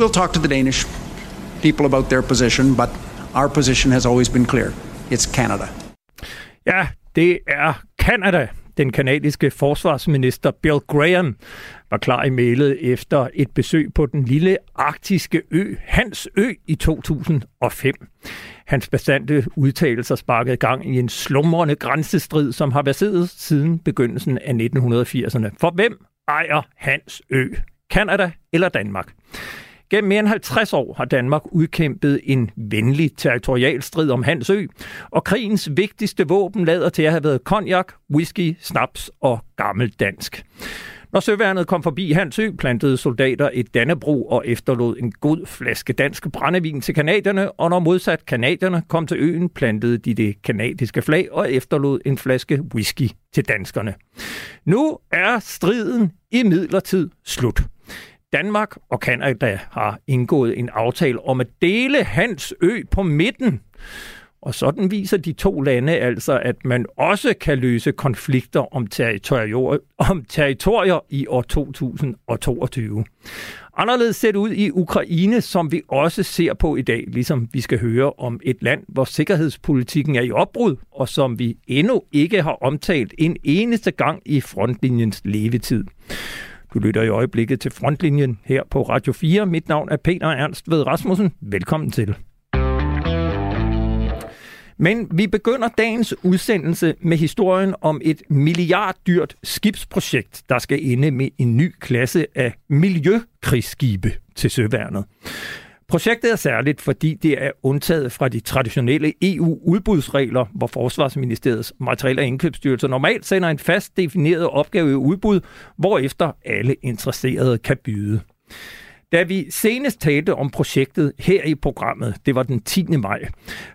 we'll talk to the Danish people about their position, but our position has always been clear. It's Canada. Ja, det er Canada. Den kanadiske forsvarsminister Bill Graham var klar i mailet efter et besøg på den lille arktiske ø, Hans Ø, i 2005. Hans bestandte udtalelser sparkede gang i en slumrende grænsestrid, som har været siden begyndelsen af 1980'erne. For hvem ejer Hans Ø? Kanada eller Danmark? Gennem mere end 50 år har Danmark udkæmpet en venlig territorial strid om Hans Ø, og krigens vigtigste våben lader til at have været konjak, whisky, snaps og gammeldansk. Når søværnet kom forbi Hans Ø, plantede soldater et dannebro og efterlod en god flaske dansk brændevin til kanadierne, og når modsat kanadierne kom til øen, plantede de det kanadiske flag og efterlod en flaske whisky til danskerne. Nu er striden i midlertid slut. Danmark og Kanada har indgået en aftale om at dele Hans Ø på midten. Og sådan viser de to lande altså, at man også kan løse konflikter om, territorier, om territorier i år 2022. Anderledes ser det ud i Ukraine, som vi også ser på i dag, ligesom vi skal høre om et land, hvor sikkerhedspolitikken er i opbrud, og som vi endnu ikke har omtalt en eneste gang i frontlinjens levetid. Du lytter i øjeblikket til Frontlinjen her på Radio 4. Mit navn er Peter Ernst ved Rasmussen. Velkommen til. Men vi begynder dagens udsendelse med historien om et milliarddyrt skibsprojekt, der skal ende med en ny klasse af miljøkrigsskibe til søværnet. Projektet er særligt, fordi det er undtaget fra de traditionelle EU-udbudsregler, hvor Forsvarsministeriets materiel- og indkøbsstyrelse normalt sender en fast defineret opgave i udbud, hvorefter alle interesserede kan byde. Da vi senest talte om projektet her i programmet, det var den 10. maj,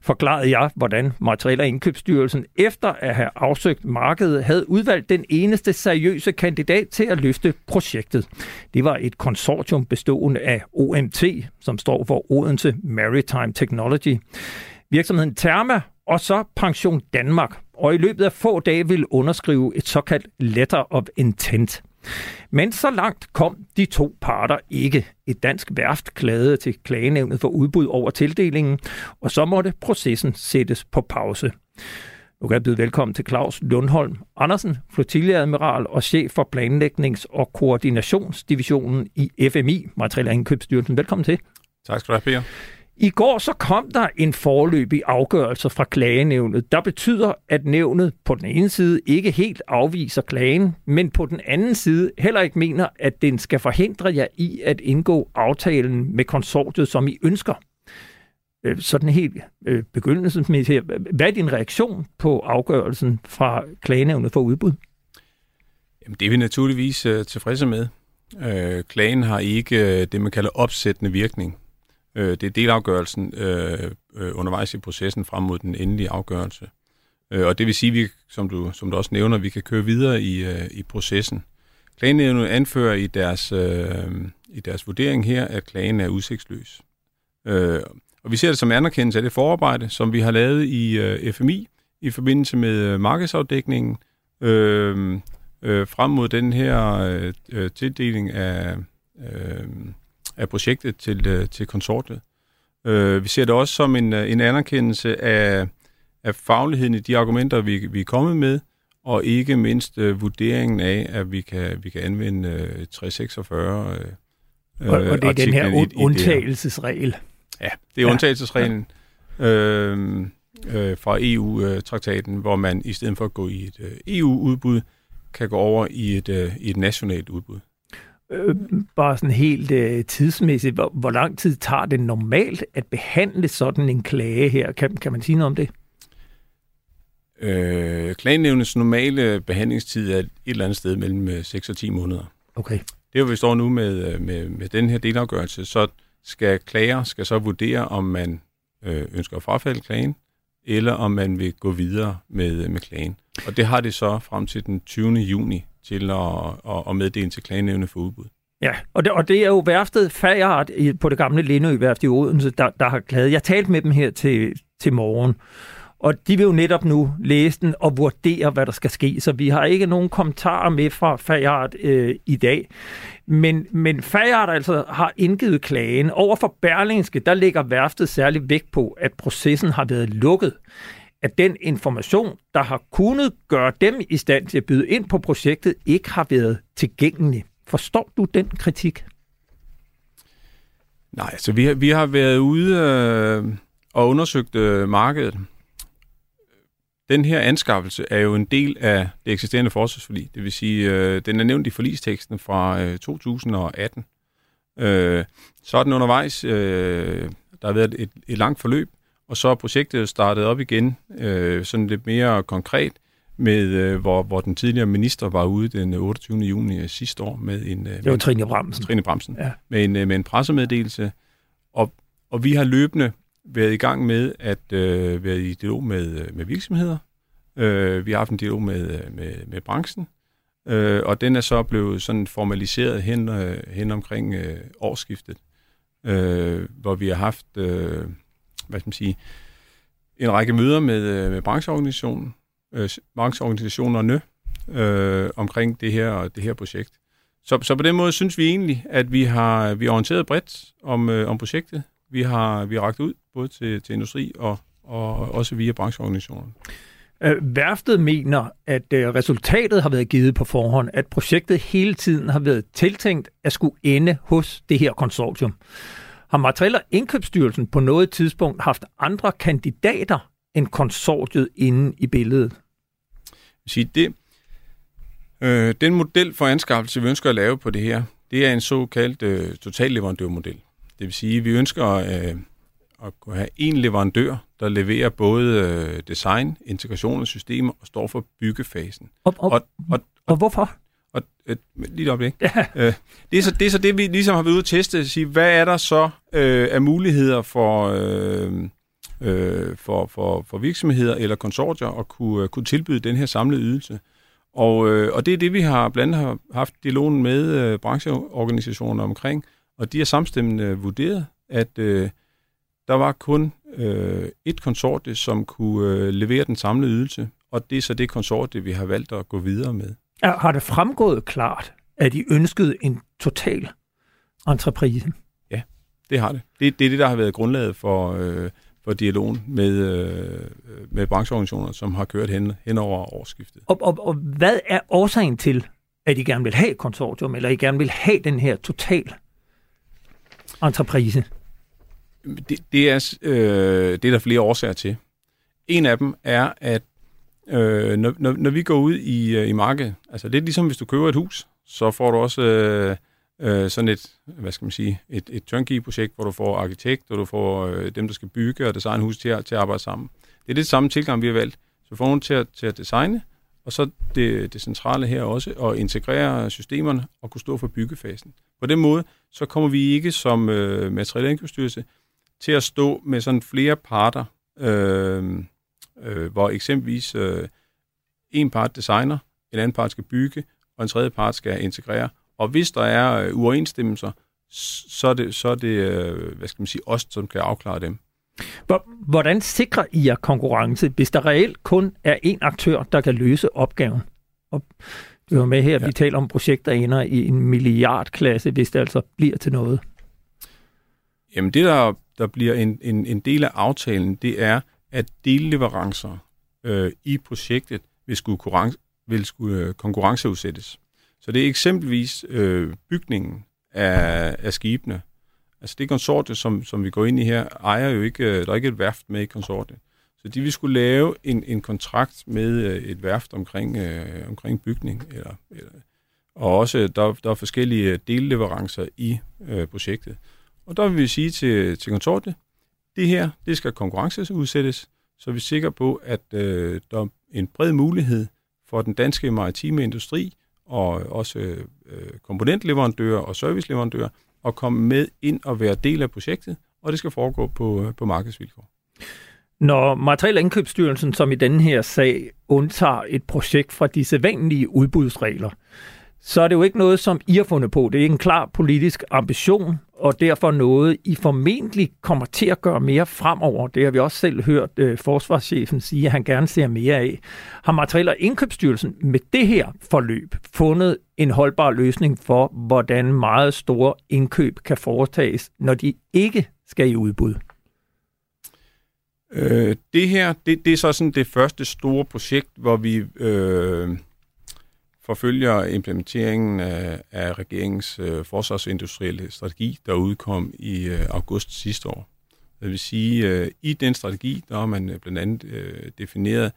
forklarede jeg, hvordan Materiel- og Indkøbsstyrelsen efter at have afsøgt markedet havde udvalgt den eneste seriøse kandidat til at løfte projektet. Det var et konsortium bestående af OMT, som står for Odense Maritime Technology, virksomheden Therma og så Pension Danmark, og i løbet af få dage vil underskrive et såkaldt letter of intent. Men så langt kom de to parter ikke. Et dansk værft klagede til klagenævnet for udbud over tildelingen, og så måtte processen sættes på pause. Nu kan jeg byde velkommen til Claus Lundholm Andersen, flotilleadmiral og chef for planlægnings- og koordinationsdivisionen i FMI, Materiel- og Indkøbsstyrelsen. Velkommen til. Tak skal du have, Peter. I går så kom der en forløbig afgørelse fra klagenævnet, der betyder, at nævnet på den ene side ikke helt afviser klagen, men på den anden side heller ikke mener, at den skal forhindre jer i at indgå aftalen med konsortiet, som I ønsker. Øh, sådan helt øh, begyndelsesmæssigt. Hvad er din reaktion på afgørelsen fra klagenævnet for udbud? Jamen, det er vi naturligvis øh, tilfredse med. Øh, klagen har ikke øh, det, man kalder opsættende virkning. Øh, det er delafgørelsen øh, øh, undervejs i processen frem mod den endelige afgørelse. Øh, og det vil sige, vi, som, du, som du også nævner, vi kan køre videre i, øh, i processen. Klagenævnet anfører i deres, øh, i deres vurdering her, at klagen er udsigtsløs. Øh, og vi ser det som anerkendelse af det forarbejde, som vi har lavet i øh, FMI i forbindelse med øh, markedsafdækningen øh, øh, frem mod den her øh, øh tildeling af, øh, af projektet til, øh, til konsortiet. Øh, vi ser det også som en, øh, en anerkendelse af, af fagligheden i de argumenter, vi, vi er kommet med, og ikke mindst øh, vurderingen af, at vi kan, vi kan anvende øh, 346 øh, og, og det er den her un- undtagelsesregel. Ja, det er ja. undtagelsesreglen øh, øh, fra EU-traktaten, hvor man i stedet for at gå i et øh, EU-udbud, kan gå over i et, øh, i et nationalt udbud. Øh, bare sådan helt øh, tidsmæssigt, hvor, hvor lang tid tager det normalt at behandle sådan en klage her? Kan, kan man sige noget om det? Øh, klagenævnets normale behandlingstid er et eller andet sted mellem 6 øh, og 10 måneder. Okay. Det, hvor vi står nu med, øh, med, med den her delafgørelse, så skal klager skal så vurdere, om man øh, ønsker at frafalde klagen, eller om man vil gå videre med, med klagen. Og det har det så frem til den 20. juni til at, at, at meddele til klagenævnet for udbud. Ja, og det, og det er jo værftet Fagart på det gamle Lindø-værft i Odense, der, der har klaget. Jeg talte med dem her til, til morgen, Og de vil jo netop nu læse den og vurdere, hvad der skal ske. Så vi har ikke nogen kommentarer med fra Fagart øh, i dag. Men, men Fagart altså har indgivet klagen. Over for Berlingske, der ligger værftet særlig vægt på, at processen har været lukket at den information, der har kunnet gøre dem i stand til at byde ind på projektet, ikke har været tilgængelig. Forstår du den kritik? Nej, altså vi har, vi har været ude øh, og undersøgt øh, markedet. Den her anskaffelse er jo en del af det eksisterende forsvarsforlig. Det vil sige, øh, den er nævnt i forlisteksten fra øh, 2018. Øh, så er den undervejs. Øh, der har været et, et langt forløb, og så er projektet startet op igen, øh, sådan lidt mere konkret, med øh, hvor, hvor den tidligere minister var ude den 28. juni sidste år med en... Øh, det var Trine Bramsen. Trine Bramsen. Ja. Med, en, øh, med en pressemeddelelse. Og, og vi har løbende været i gang med at øh, være i dialog med, øh, med virksomheder. Øh, vi har haft en dialog med, øh, med, med branchen. Øh, og den er så blevet sådan formaliseret hen, øh, hen omkring øh, årsskiftet, øh, hvor vi har haft... Øh, hvad skal man sige, en række møder med, øh, med brancheorganisationen, øh, brancheorganisationerne øh, omkring det her, det her projekt. Så, så på den måde synes vi egentlig, at vi har, vi orienteret bredt om, øh, om projektet. Vi har, vi har ragt ud både til, til industri og, og også via brancheorganisationerne. Øh, værftet mener, at øh, resultatet har været givet på forhånd, at projektet hele tiden har været tiltænkt at skulle ende hos det her konsortium. Har Materiel- og Indkøbsstyrelsen på noget tidspunkt haft andre kandidater end konsortiet inde i billedet? Sige, det, øh, den model for anskaffelse, vi ønsker at lave på det her, det er en såkaldt øh, totalleverandørmodel. Det vil sige, at vi ønsker øh, at kunne have en leverandør, der leverer både øh, design, integration af systemer og står for byggefasen. Og, og, og, og, og hvorfor? Og øh, lige op, ikke? Ja. Øh, det, er så, det er så det, vi ligesom har været ude at teste, at sige, hvad er der så øh, af muligheder for, øh, øh, for, for, for virksomheder eller konsortier at kunne, uh, kunne tilbyde den her samlede ydelse. Og, øh, og det er det, vi har blandt andet haft dialogen med øh, brancheorganisationer omkring, og de har samstemmende vurderet, at øh, der var kun øh, et konsortie, som kunne øh, levere den samlede ydelse, og det er så det konsortie, vi har valgt at gå videre med. Har det fremgået klart, at de ønskede en total entreprise? Ja, det har det. Det, det er det, der har været grundlaget for, øh, for dialogen med, øh, med brancheorganisationer, som har kørt hen, hen over årsskiftet. Og, og, og hvad er årsagen til, at I gerne vil have konsortium, eller I gerne vil have den her total entreprise? Det, det, er, øh, det er der flere årsager til. En af dem er, at Øh, når, når, når vi går ud i, øh, i markedet, altså det er ligesom hvis du køber et hus, så får du også øh, øh, sådan et, hvad skal man sige, et, et turnkey-projekt, hvor du får arkitekt, og du får øh, dem, der skal bygge og designe hus til at, til at arbejde sammen. Det er det samme tilgang, vi har valgt. Så får nogen til at, til at designe, og så det, det centrale her også, at integrere systemerne og kunne stå for byggefasen. På den måde, så kommer vi ikke som øh, materielindkøbsstyrelse til at stå med sådan flere parter, øh, øh, hvor eksempelvis øh, en part designer, en anden part skal bygge, og en tredje part skal integrere. Og hvis der er øh, uoverensstemmelser, så er det, så er det øh, hvad skal man sige, os, som kan afklare dem. Hvordan sikrer I jer konkurrence, hvis der reelt kun er én aktør, der kan løse opgaven? Og du er med her, ja. vi taler om projekter, der ender i en milliardklasse, hvis det altså bliver til noget. Jamen det, der, der bliver en, en, en del af aftalen, det er, at delleverancer øh, i projektet vil skulle, konkurrence, vil skulle øh, konkurrenceudsættes. Så det er eksempelvis øh, bygningen af, af skibene. Altså det konsortium, som, som vi går ind i her, ejer jo ikke, øh, der er ikke et værft med i konsortiet. Så de vil skulle lave en, en kontrakt med øh, et værft omkring, øh, omkring bygning. Eller, eller, og også, der, der er forskellige øh, delleverancer i øh, projektet. Og der vil vi sige til, til konsortiet, det her, det skal konkurrenceudsættes, så vi er sikre på, at øh, der er en bred mulighed for den danske maritime industri og også øh, komponentleverandører og serviceleverandører at komme med ind og være del af projektet, og det skal foregå på, øh, på markedsvilkår. Når Materielindkøbsstyrelsen, som i denne her sag, undtager et projekt fra de sædvanlige udbudsregler, så er det jo ikke noget, som I har fundet på. Det er en klar politisk ambition, og derfor noget, I formentlig kommer til at gøre mere fremover. Det har vi også selv hørt øh, forsvarschefen sige, at han gerne ser mere af. Har Materiel- og Indkøbsstyrelsen med det her forløb fundet en holdbar løsning for, hvordan meget store indkøb kan foretages, når de ikke skal i udbud? Øh, det her, det, det er så sådan det første store projekt, hvor vi øh, forfølger implementeringen af, af regeringens øh, forsvarsindustrielle strategi, der udkom i øh, august sidste år. Det vil sige, øh, i den strategi, der har man øh, blandt andet øh, defineret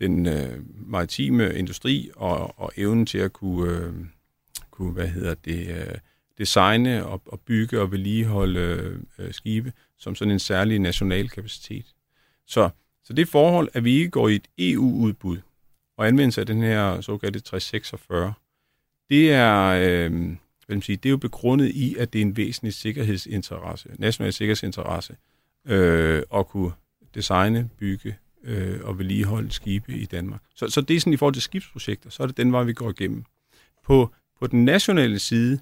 den øh, maritime industri og, og evnen til at kunne, øh, kunne hvad hedder det, øh, designe og, og bygge og vedligeholde øh, skibe som sådan en særlig national kapacitet. Så, så det forhold, at vi ikke går i et EU-udbud og anvendelse af den her såkaldte 346, det er, øh, hvad man sige, det er jo begrundet i, at det er en væsentlig sikkerhedsinteresse, national sikkerhedsinteresse, øh, at kunne designe, bygge øh, og vedligeholde skibe i Danmark. Så, så det er sådan i forhold til skibsprojekter, så er det den vej, vi går igennem. På, på den nationale side,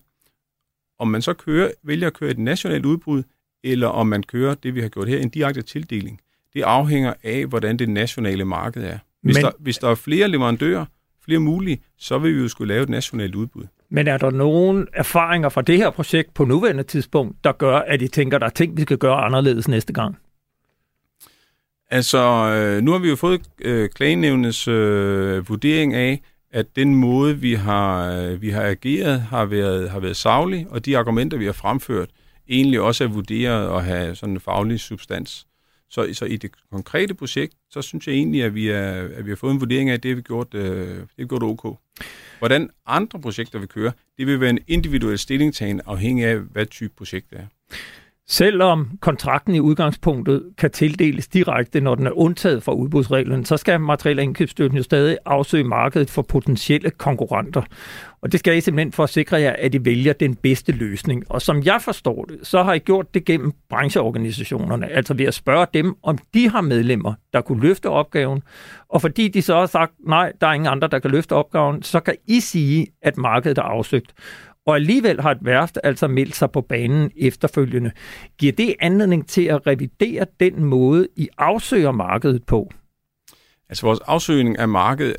om man så kører, vælger at køre et nationalt udbud, eller om man kører det, vi har gjort her, en direkte tildeling, det afhænger af, hvordan det nationale marked er. Hvis, men, der, hvis der er flere leverandører, flere mulige, så vil vi jo skulle lave et nationalt udbud. Men er der nogle erfaringer fra det her projekt på nuværende tidspunkt, der gør, at I tænker, der er ting, vi skal gøre anderledes næste gang? Altså, øh, nu har vi jo fået øh, klagenævnets øh, vurdering af, at den måde, vi har, øh, vi har ageret, har været, har været savlig, og de argumenter, vi har fremført, egentlig også er vurderet at have sådan en faglig substans. Så, så i det konkrete projekt, så synes jeg egentlig, at vi, er, at vi har fået en vurdering af, at det har vi gjort, øh, det har vi gjort ok. Hvordan andre projekter vil køre, det vil være en individuel stillingtagen afhængig af, hvad type projekt det er. Selvom kontrakten i udgangspunktet kan tildeles direkte, når den er undtaget fra udbudsreglen, så skal materiel- og indkøbsstøtten jo stadig afsøge markedet for potentielle konkurrenter. Og det skal I simpelthen for at sikre jer, at I vælger den bedste løsning. Og som jeg forstår det, så har I gjort det gennem brancheorganisationerne, altså ved at spørge dem, om de har medlemmer, der kunne løfte opgaven. Og fordi de så har sagt, nej, der er ingen andre, der kan løfte opgaven, så kan I sige, at markedet er afsøgt. Og alligevel har et værft altså meldt sig på banen efterfølgende. Giver det anledning til at revidere den måde, I afsøger markedet på? Altså vores afsøgning af markedet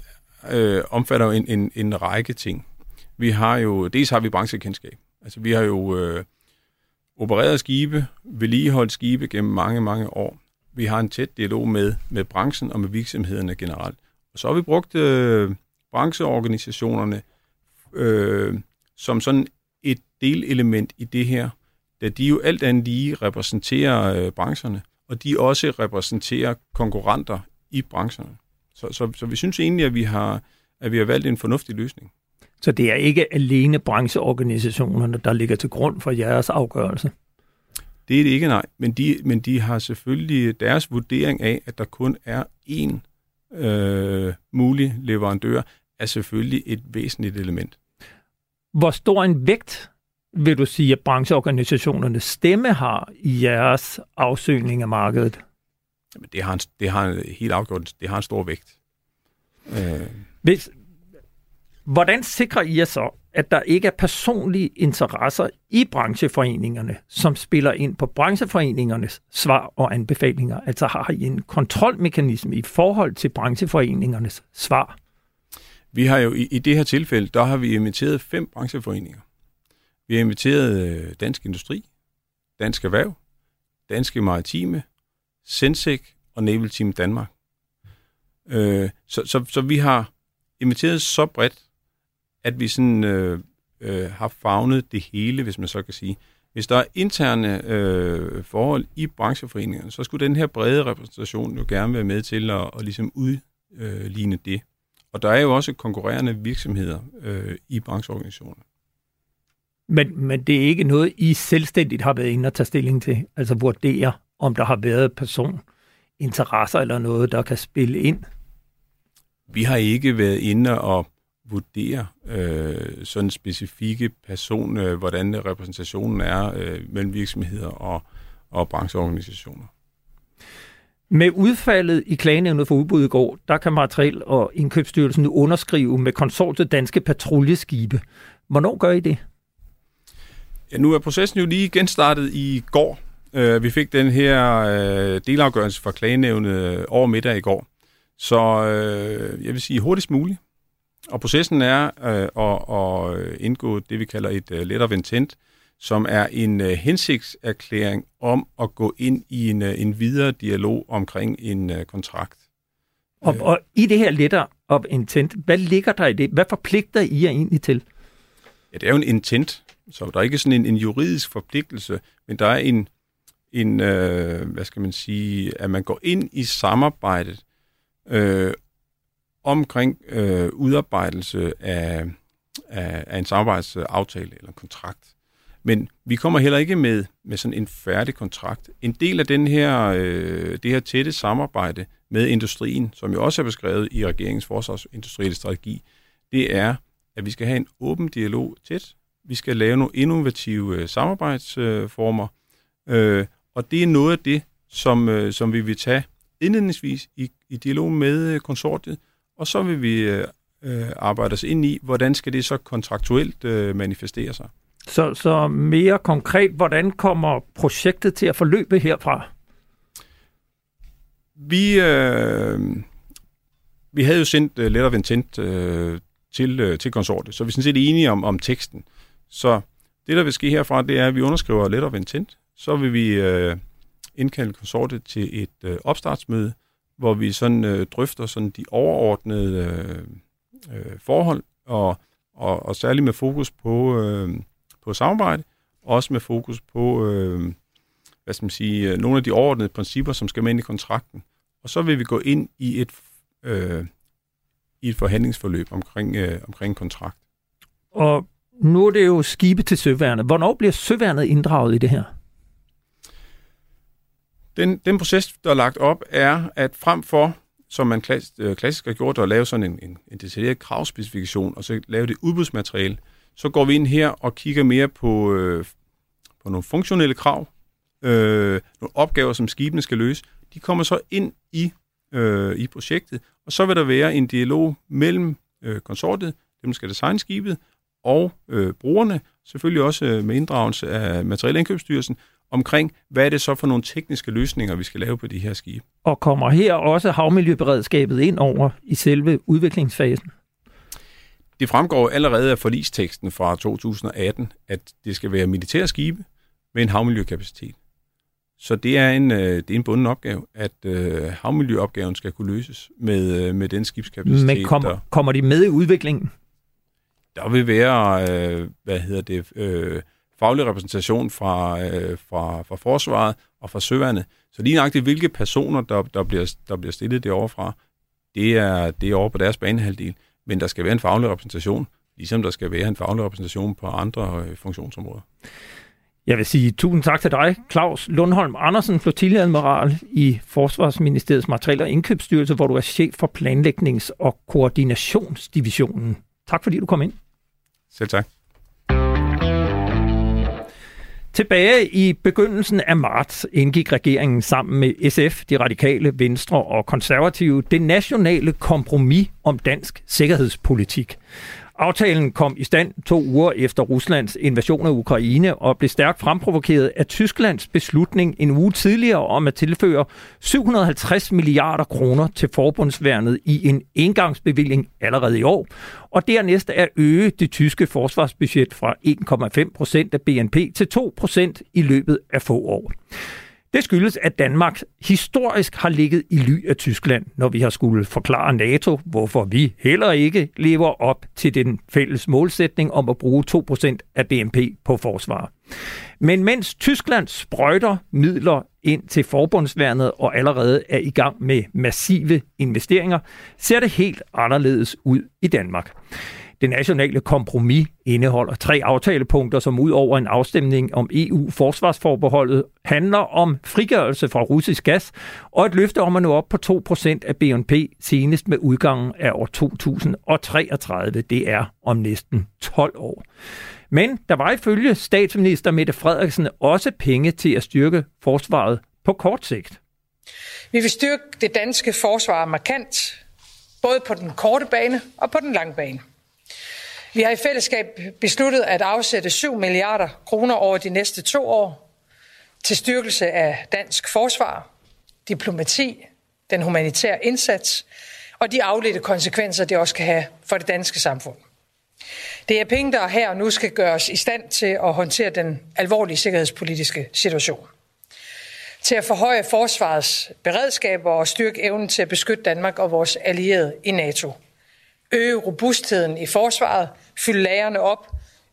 øh, omfatter jo en, en, en række ting. Vi har jo, dels har vi branchekendskab. Altså vi har jo øh, opereret skibe, vedligeholdt skibe gennem mange, mange år. Vi har en tæt dialog med, med branchen og med virksomhederne generelt. Og så har vi brugt øh, brancheorganisationerne øh, som sådan et delelement i det her, da de jo alt andet lige repræsenterer øh, brancherne, og de også repræsenterer konkurrenter i brancherne. Så, så, så vi synes egentlig, at vi har, at vi har valgt en fornuftig løsning. Så det er ikke alene brancheorganisationerne, der ligger til grund for jeres afgørelse? Det er det ikke, nej. Men de, men de har selvfølgelig deres vurdering af, at der kun er én øh, mulig leverandør, er selvfølgelig et væsentligt element. Hvor stor en vægt vil du sige, at brancheorganisationernes stemme har i jeres afsøgning af markedet? Jamen, det har, en, det har en, helt afgjort, det har en stor vægt. Øh. Hvis, hvordan sikrer I jer så, at der ikke er personlige interesser i brancheforeningerne, som spiller ind på brancheforeningernes svar og anbefalinger? Altså har I en kontrolmekanisme i forhold til brancheforeningernes svar? Vi har jo i, i det her tilfælde, der har vi inviteret fem brancheforeninger. Vi har inviteret øh, Dansk Industri, Dansk Erhverv, Danske Maritime, Sensec og Naval Team Danmark. Øh, så, så, så vi har inviteret så bredt, at vi sådan øh, øh, har fagnet det hele, hvis man så kan sige. Hvis der er interne øh, forhold i brancheforeningerne, så skulle den her brede repræsentation jo gerne være med til at, at ligesom udligne øh, det. Og der er jo også konkurrerende virksomheder øh, i brancheorganisationer. Men, men det er ikke noget, I selvstændigt har været inde og tage stilling til? Altså vurdere, om der har været personinteresser eller noget, der kan spille ind? Vi har ikke været inde og vurdere øh, sådan specifikke person, øh, hvordan repræsentationen er øh, mellem virksomheder og, og brancheorganisationer. Med udfaldet i klagenævnet for udbud i går, der kan Materiel og Indkøbsstyrelsen nu underskrive med konsortiet Danske Patruljeskibe. Hvornår gør I det? Ja, nu er processen jo lige genstartet i går. Øh, vi fik den her øh, delafgørelse fra klagenævnet øh, over middag i går. Så jeg vil sige hurtigst muligt. Og processen er at, at indgå det, vi kalder et letter of intent, som er en uh, hensigtserklæring om at gå ind i en, uh, en videre dialog omkring en uh, kontrakt. Og, og i det her letter of intent, hvad ligger der i det? Hvad forpligter I jer egentlig til? Ja, det er jo en intent, så der er ikke sådan en, en juridisk forpligtelse, men der er en, en øh, hvad skal man sige, at man går ind i samarbejdet øh, omkring øh, udarbejdelse af, af, af en samarbejdsaftale eller en kontrakt. Men vi kommer heller ikke med, med sådan en færdig kontrakt. En del af den her, øh, det her tætte samarbejde med industrien, som jo også er beskrevet i regeringens forsvarsindustrielle strategi, det er, at vi skal have en åben dialog tæt. Vi skal lave nogle innovative øh, samarbejdsformer, øh, og det er noget af det, som, øh, som vi vil tage indledningsvis i, i dialog med øh, konsortiet, og så vil vi øh, øh, arbejde os ind i, hvordan skal det så kontraktuelt øh, manifestere sig. Så, så mere konkret, hvordan kommer projektet til at forløbe herfra? Vi, øh, vi havde jo sendt uh, letter of intent uh, til, uh, til konsortiet, så vi er sådan set enige om, om teksten. Så det, der vil ske herfra, det er, at vi underskriver letter of intent. Så vil vi uh, indkalde konsortiet til et uh, opstartsmøde, hvor vi sådan uh, drøfter sådan de overordnede uh, uh, forhold, og, og, og særligt med fokus på, uh, på samarbejde, også med fokus på uh, hvad skal man sige, nogle af de overordnede principper, som skal med ind i kontrakten. Og så vil vi gå ind i et, øh, i et forhandlingsforløb omkring, øh, omkring kontrakt. Og nu er det jo skibe til søværnet. Hvornår bliver søværnet inddraget i det her? Den, den proces, der er lagt op, er, at frem for, som man klassisk, øh, klassisk har gjort, at lave sådan en, en, en detaljeret kravspecifikation, og så lave det udbudsmateriale, så går vi ind her og kigger mere på, øh, på nogle funktionelle krav, øh, nogle opgaver, som skibene skal løse, de kommer så ind i, øh, i projektet, og så vil der være en dialog mellem øh, konsortiet, dem der skal designe skibet, og øh, brugerne, selvfølgelig også øh, med inddragelse af Materielindkøbsstyrelsen, omkring, hvad er det så for nogle tekniske løsninger, vi skal lave på de her skibe. Og kommer her også havmiljøberedskabet ind over i selve udviklingsfasen? Det fremgår allerede af forlisteksten fra 2018, at det skal være militære skibe med en havmiljøkapacitet. Så det er en, øh, det er en bunden opgave, at øh, havmiljøopgaven skal kunne løses med, øh, med den skibskapacitet. Men kommer, der, kommer de med i udviklingen? Der vil være, øh, hvad hedder det, øh, faglig repræsentation fra, øh, fra, fra forsvaret og fra søværnet. Så lige nøjagtigt, hvilke personer, der, der, bliver, der bliver stillet det overfra, det er, det er over på deres banehalvdel. Men der skal være en faglig repræsentation, ligesom der skal være en faglig repræsentation på andre øh, funktionsområder. Jeg vil sige tusind tak til dig, Claus Lundholm Andersen, flotilladmiral i Forsvarsministeriets Materiel- og Indkøbsstyrelse, hvor du er chef for planlægnings- og koordinationsdivisionen. Tak fordi du kom ind. Selv tak. Tilbage i begyndelsen af marts indgik regeringen sammen med SF, de radikale, venstre og konservative det nationale kompromis om dansk sikkerhedspolitik. Aftalen kom i stand to uger efter Ruslands invasion af Ukraine og blev stærkt fremprovokeret af Tysklands beslutning en uge tidligere om at tilføre 750 milliarder kroner til forbundsværnet i en engangsbevilling allerede i år, og dernæst at øge det tyske forsvarsbudget fra 1,5 procent af BNP til 2 procent i løbet af få år. Det skyldes, at Danmark historisk har ligget i ly af Tyskland, når vi har skulle forklare NATO, hvorfor vi heller ikke lever op til den fælles målsætning om at bruge 2% af BNP på forsvar. Men mens Tyskland sprøjter midler ind til forbundsværnet og allerede er i gang med massive investeringer, ser det helt anderledes ud i Danmark. Det nationale kompromis indeholder tre aftalepunkter, som ud over en afstemning om EU-forsvarsforbeholdet handler om frigørelse fra russisk gas og et løfte om at nå op på 2% af BNP senest med udgangen af år 2033. Det er om næsten 12 år. Men der var ifølge statsminister Mette Frederiksen også penge til at styrke forsvaret på kort sigt. Vi vil styrke det danske forsvar markant, både på den korte bane og på den lange bane. Vi har i fællesskab besluttet at afsætte 7 milliarder kroner over de næste to år til styrkelse af dansk forsvar, diplomati, den humanitære indsats og de afledte konsekvenser, det også kan have for det danske samfund. Det er penge, der her og nu skal gøres i stand til at håndtere den alvorlige sikkerhedspolitiske situation. Til at forhøje forsvarets beredskaber og styrke evnen til at beskytte Danmark og vores allierede i NATO. Øge robustheden i forsvaret, fylde lagerne op,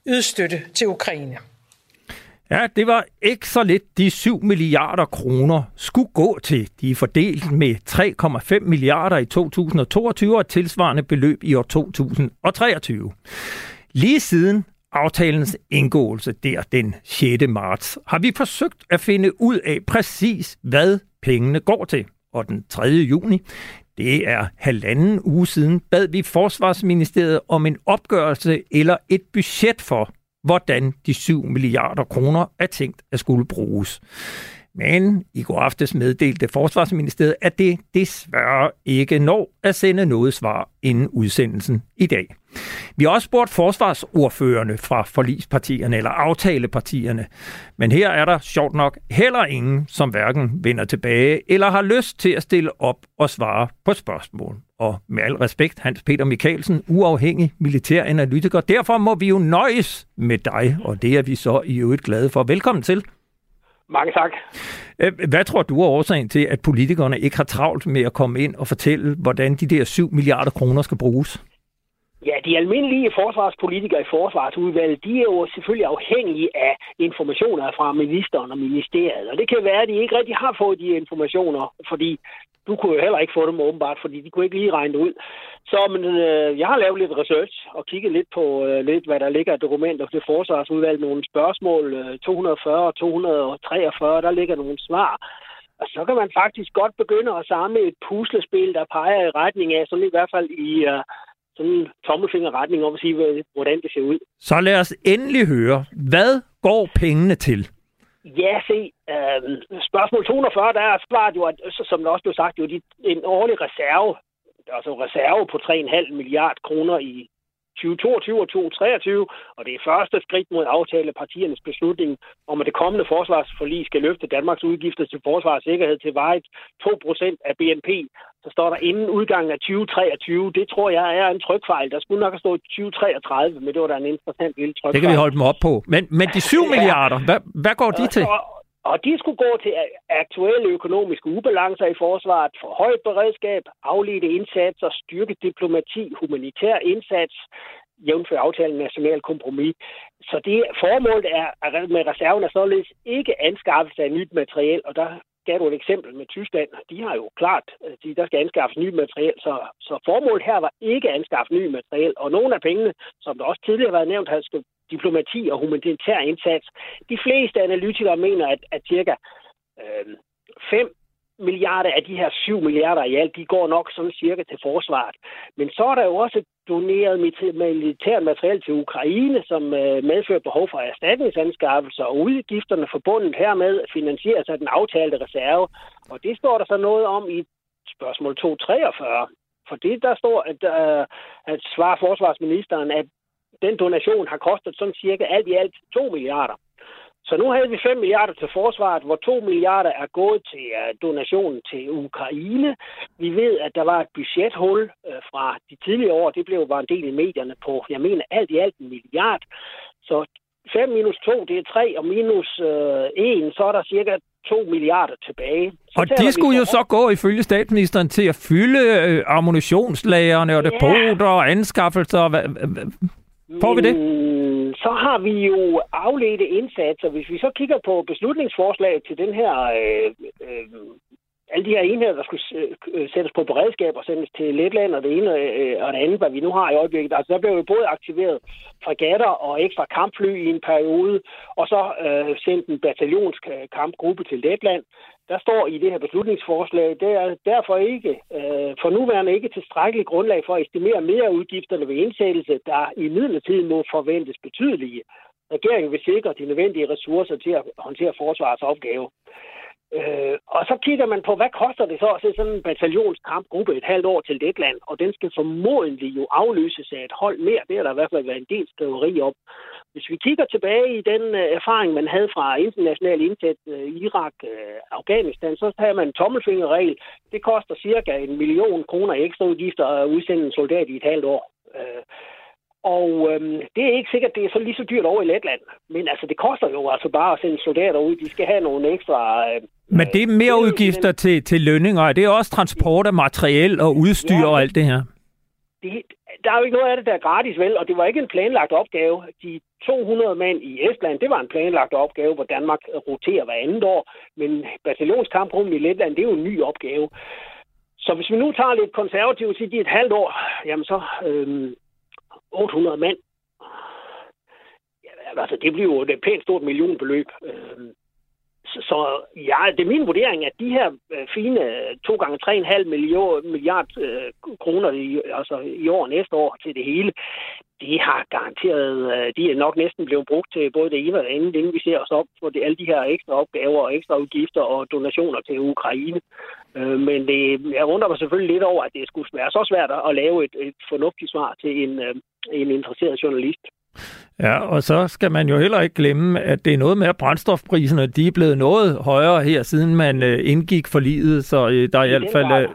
yde støtte til Ukraine. Ja, det var ikke så lidt, de 7 milliarder kroner skulle gå til. De er fordelt med 3,5 milliarder i 2022 og et tilsvarende beløb i år 2023. Lige siden aftalens indgåelse der den 6. marts, har vi forsøgt at finde ud af præcis, hvad pengene går til. Og den 3. juni, det er halvanden uge siden, bad vi Forsvarsministeriet om en opgørelse eller et budget for, hvordan de 7 milliarder kroner er tænkt at skulle bruges. Men i går aftes meddelte Forsvarsministeriet, at det desværre ikke når at sende noget svar inden udsendelsen i dag. Vi har også spurgt forsvarsordførende fra forlispartierne eller aftalepartierne, men her er der sjovt nok heller ingen, som hverken vender tilbage eller har lyst til at stille op og svare på spørgsmål. Og med al respekt, Hans Peter Mikkelsen, uafhængig militæranalytiker. Derfor må vi jo nøjes med dig, og det er vi så i øvrigt glade for. Velkommen til. Mange tak. Øh, hvad tror du er årsagen til, at politikerne ikke har travlt med at komme ind og fortælle, hvordan de der 7 milliarder kroner skal bruges? Ja, de almindelige forsvarspolitikere i forsvarsudvalget, de er jo selvfølgelig afhængige af informationer fra ministeren og ministeriet. Og det kan være, at de ikke rigtig har fået de informationer, fordi du kunne jo heller ikke få dem åbenbart, fordi de kunne ikke lige regne ud. Så men, øh, jeg har lavet lidt research og kigget lidt på øh, lidt, hvad der ligger af dokumenter til forsvarsudvalget. Nogle spørgsmål, øh, 240 og 243, der ligger nogle svar. Og så kan man faktisk godt begynde at samle et puslespil, der peger i retning af, sådan i hvert fald i øh, sådan en tommelfingerretning om at sige, hvordan det ser ud. Så lad os endelig høre, hvad går pengene til? Ja, se, øh, spørgsmål 240, der er svaret jo, at, som der også blev sagt, jo de, en årlig reserve, altså reserve på 3,5 milliard kroner i 2022 og 2023, og det er første skridt mod aftale partiernes beslutning om, at det kommende forsvarsforlig skal løfte Danmarks udgifter til forsvar og sikkerhed til vejet 2% af BNP. Så står der inden udgangen af 2023. Det tror jeg er en trykfejl. Der skulle nok have stået 2033, men det var da en interessant lille trykfejl. Det kan vi holde dem op på. Men, men de 7 ja. milliarder, hvad, hvad går de til? Og, og de skulle gå til aktuelle økonomiske ubalancer i forsvaret, for højt beredskab, afledte indsatser, styrket diplomati, humanitær indsats, jævnfør aftalen national kompromis. Så det formålet er, med reserven er således ikke anskaffelse af nyt materiel, og der gav du et eksempel med Tyskland. De har jo klart, øh, at der skal anskaffes nyt materiel, så, så formålet her var ikke at anskaffe nyt materiel. Og nogle af pengene, som der også tidligere har været nævnt, har skal diplomati og humanitær indsats. De fleste analytikere mener, at, at cirka øh, 5 milliarder af de her 7 milliarder i alt, de går nok sådan cirka til forsvaret. Men så er der jo også doneret militært materiel til Ukraine, som øh, medfører behov for erstatningsanskaffelser, og udgifterne forbundet hermed finansieres af den aftalte reserve. Og det står der så noget om i spørgsmål 243. For det der står, at, øh, at svarer forsvarsministeren, at den donation har kostet sådan cirka alt i alt 2 milliarder. Så nu havde vi 5 milliarder til forsvaret, hvor 2 milliarder er gået til uh, donationen til Ukraine. Vi ved, at der var et budgethul uh, fra de tidligere år. Det blev bare en del i medierne på, jeg mener, alt i alt en milliard. Så 5 minus 2, det er 3, og minus uh, 1, så er der cirka 2 milliarder tilbage. Så og de skulle jo så gå ifølge statsministeren til at fylde øh, ammunitionslagerne og depoter ja. og anskaffelser. Får vi det? Mm, så har vi jo afledte indsatser. Hvis vi så kigger på beslutningsforslaget til den her øh, øh, alle de her enheder, der skulle øh, sættes på beredskab og sendes til Letland og det ene øh, og det andet, hvad vi nu har i øjeblikket. Altså, der blev jo både aktiveret fregatter og ekstra kampfly i en periode, og så øh, sendt en bataljonskampgruppe til Letland. Der står i det her beslutningsforslag, det er derfor ikke øh, for nuværende ikke tilstrækkeligt grundlag for at estimere mere udgifterne ved indsættelse, der i midlertid må forventes betydelige. Regeringen vil sikre de nødvendige ressourcer til at håndtere forsvarets opgave. Øh, og så kigger man på, hvad koster det så at se sådan en bataljonskampgruppe et halvt år til Letland, og den skal formodentlig jo afløses af et hold mere. Det har der i hvert fald været en del skriveri om. Hvis vi kigger tilbage i den uh, erfaring, man havde fra international indsats uh, Irak, uh, Afghanistan, så tager man en tommelfingerregel. Det koster cirka en million kroner ekstra udgifter at udsende en soldat i et halvt år. Og øhm, det er ikke sikkert, det er så lige så dyrt over i Letland. Men altså, det koster jo altså bare at sende soldater ud. De skal have nogle ekstra... Øh, Men det er mere udgifter til, til lønninger, det er også transport af materiel og udstyr ja, og alt det her. Det, der er jo ikke noget af det, der er gratis, vel? Og det var ikke en planlagt opgave. De 200 mand i Estland, det var en planlagt opgave, hvor Danmark roterer hver andet år. Men bataljonskamprummet i Letland, det er jo en ny opgave. Så hvis vi nu tager lidt konservativt og siger, de er et halvt år, jamen så... Øhm, 800 mand. Ja, altså, det bliver jo et pænt stort millionbeløb. Øhm, så, så ja, det er min vurdering, at de her øh, fine øh, 2 gange 3,5 milliard, milliard øh, kroner i, altså i år og næste år til det hele, de har garanteret, øh, de er nok næsten blevet brugt til både det ene og det andet, inden vi ser os op for det, alle de her ekstra opgaver og ekstra udgifter og donationer til Ukraine. Øh, men det, jeg undrer mig selvfølgelig lidt over, at det skulle være så svært at lave et, et fornuftigt svar til en, øh, en interesseret journalist. Ja, og så skal man jo heller ikke glemme, at det er noget med, at brændstofpriserne de er blevet noget højere her, siden man øh, indgik for livet, så øh, der er i hvert fald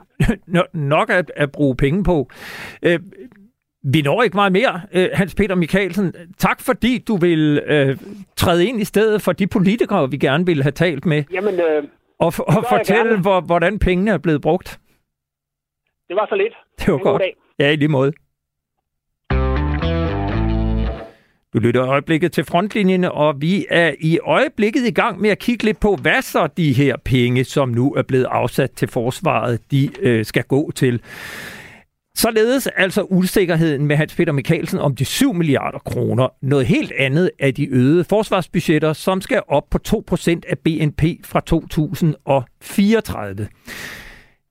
øh, nok at, at bruge penge på. Øh, vi når ikke meget mere, øh, Hans Peter Mikkelsen. Tak fordi du vil øh, træde ind i stedet for de politikere, vi gerne ville have talt med. Jamen, øh, og, og fortælle, hvor, hvordan pengene er blevet brugt. Det var så lidt. Det var godt. Ja, i lige måde. Du lytter øjeblikket til frontlinjen, og vi er i øjeblikket i gang med at kigge lidt på, hvad så de her penge, som nu er blevet afsat til forsvaret, de øh, skal gå til. Således altså usikkerheden med Hans Peter Mikkelsen om de 7 milliarder kroner. Noget helt andet er de øgede forsvarsbudgetter, som skal op på 2% af BNP fra 2034.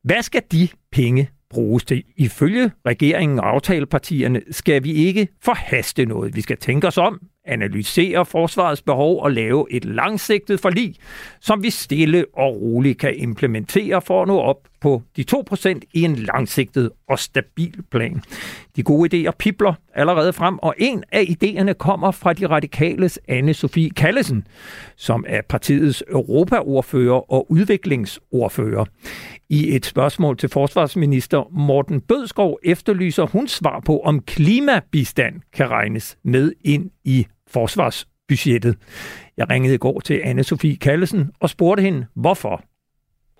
Hvad skal de penge bruges til. Ifølge regeringen og aftalepartierne skal vi ikke forhaste noget. Vi skal tænke os om, analysere forsvarets behov og lave et langsigtet forlig, som vi stille og roligt kan implementere for at nå op på de 2% i en langsigtet og stabil plan. De gode idéer pipler allerede frem, og en af idéerne kommer fra de radikales anne Sofie Kallesen, som er partiets europaordfører og udviklingsordfører. I et spørgsmål til forsvarsminister Morten Bødskov efterlyser hun svar på, om klimabistand kan regnes med ind i forsvarsbudgettet. Jeg ringede i går til anne Sofie Kallesen og spurgte hende, hvorfor.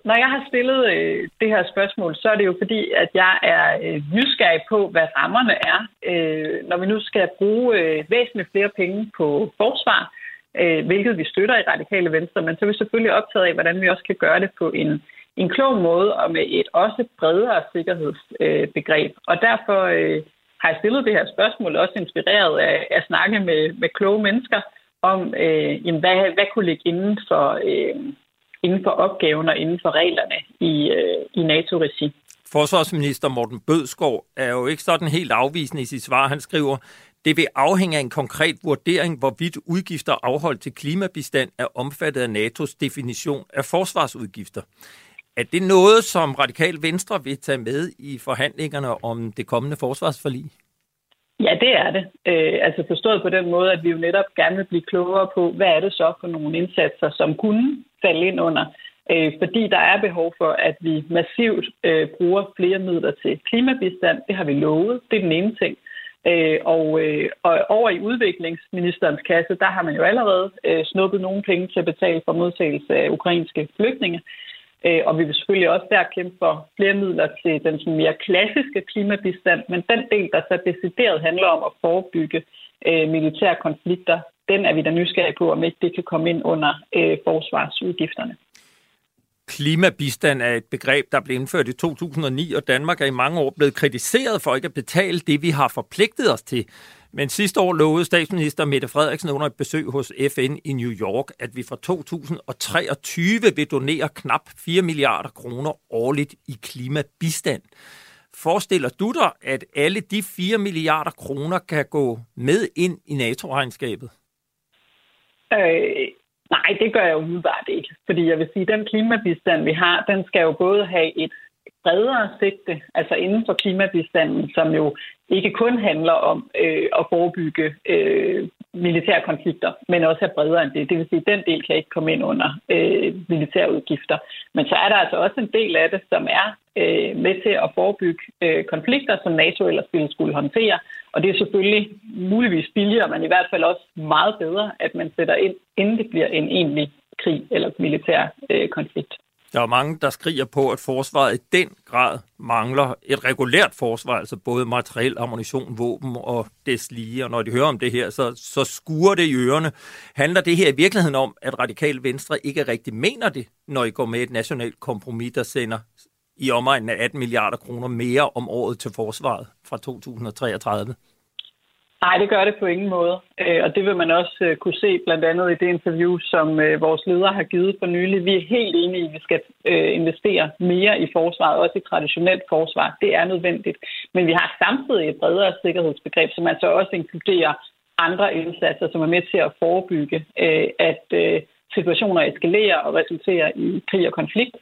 Når jeg har stillet øh, det her spørgsmål, så er det jo fordi, at jeg er øh, nysgerrig på, hvad rammerne er, øh, når vi nu skal bruge øh, væsentligt flere penge på forsvar, øh, hvilket vi støtter i Radikale Venstre, men så er vi selvfølgelig optaget af, hvordan vi også kan gøre det på en, en klog måde og med et også bredere sikkerhedsbegreb. Øh, og derfor øh, har jeg stillet det her spørgsmål, også inspireret af at snakke med, med kloge mennesker, om øh, jamen, hvad, hvad kunne ligge inden for... Øh, inden for opgaven og inden for reglerne i, øh, i NATO-regi. Forsvarsminister Morten Bødskov er jo ikke sådan helt afvisende i sit svar. Han skriver, det vil afhænge af en konkret vurdering, hvorvidt udgifter afholdt til klimabistand er omfattet af NATO's definition af forsvarsudgifter. Er det noget, som Radikal Venstre vil tage med i forhandlingerne om det kommende forsvarsforlig? Ja, det er det. Øh, altså forstået på den måde, at vi jo netop gerne vil blive klogere på, hvad er det så for nogle indsatser, som kunne falde ind under. Øh, fordi der er behov for, at vi massivt øh, bruger flere midler til klimabistand. Det har vi lovet. Det er den ene ting. Øh, og, øh, og over i udviklingsministerens kasse, der har man jo allerede øh, snuppet nogle penge til at betale for modtagelse af ukrainske flygtninge. Øh, og vi vil selvfølgelig også der kæmpe for flere midler til den sådan mere klassiske klimabistand, men den del, der så decideret handler om at forebygge øh, Øh, militære konflikter, den er vi da nysgerrige på, om ikke det kan komme ind under øh, forsvarsudgifterne. Klimabistand er et begreb, der blev indført i 2009, og Danmark er i mange år blevet kritiseret for ikke at betale det, vi har forpligtet os til. Men sidste år lovede statsminister Mette Frederiksen under et besøg hos FN i New York, at vi fra 2023 vil donere knap 4 milliarder kroner årligt i klimabistand. Forestiller du dig, at alle de 4 milliarder kroner kan gå med ind i NATO-regnskabet? Øh, Nej, det gør jeg umiddelbart ikke. Fordi jeg vil sige, at den klimabistand, vi har, den skal jo både have et bredere sigte, altså inden for klimabistanden, som jo ikke kun handler om øh, at forebygge øh, militære konflikter, men også er bredere end det. Det vil sige, at den del kan ikke komme ind under øh, militære udgifter. Men så er der altså også en del af det, som er øh, med til at forebygge øh, konflikter, som NATO ellers ville skulle håndtere. Og det er selvfølgelig muligvis billigere, men i hvert fald også meget bedre, at man sætter ind, inden det bliver en egentlig krig eller militær øh, konflikt. Der er mange, der skriger på, at forsvaret i den grad mangler et regulært forsvar, altså både materiel, ammunition, våben og deslige. Og når de hører om det her, så, så skuer det i ørerne. Handler det her i virkeligheden om, at Radikal Venstre ikke rigtig mener det, når I går med et nationalt kompromis, der sender i omegnen af 18 milliarder kroner mere om året til forsvaret fra 2033? Nej, det gør det på ingen måde. Øh, og det vil man også øh, kunne se blandt andet i det interview, som øh, vores leder har givet for nylig. Vi er helt enige i, at vi skal investere mere i forsvaret, også i traditionelt forsvar. Det er nødvendigt. Men vi har samtidig et bredere sikkerhedsbegreb, som altså også inkluderer andre indsatser, som er med til at forebygge, at situationer eskalerer og resulterer i krig og konflikt.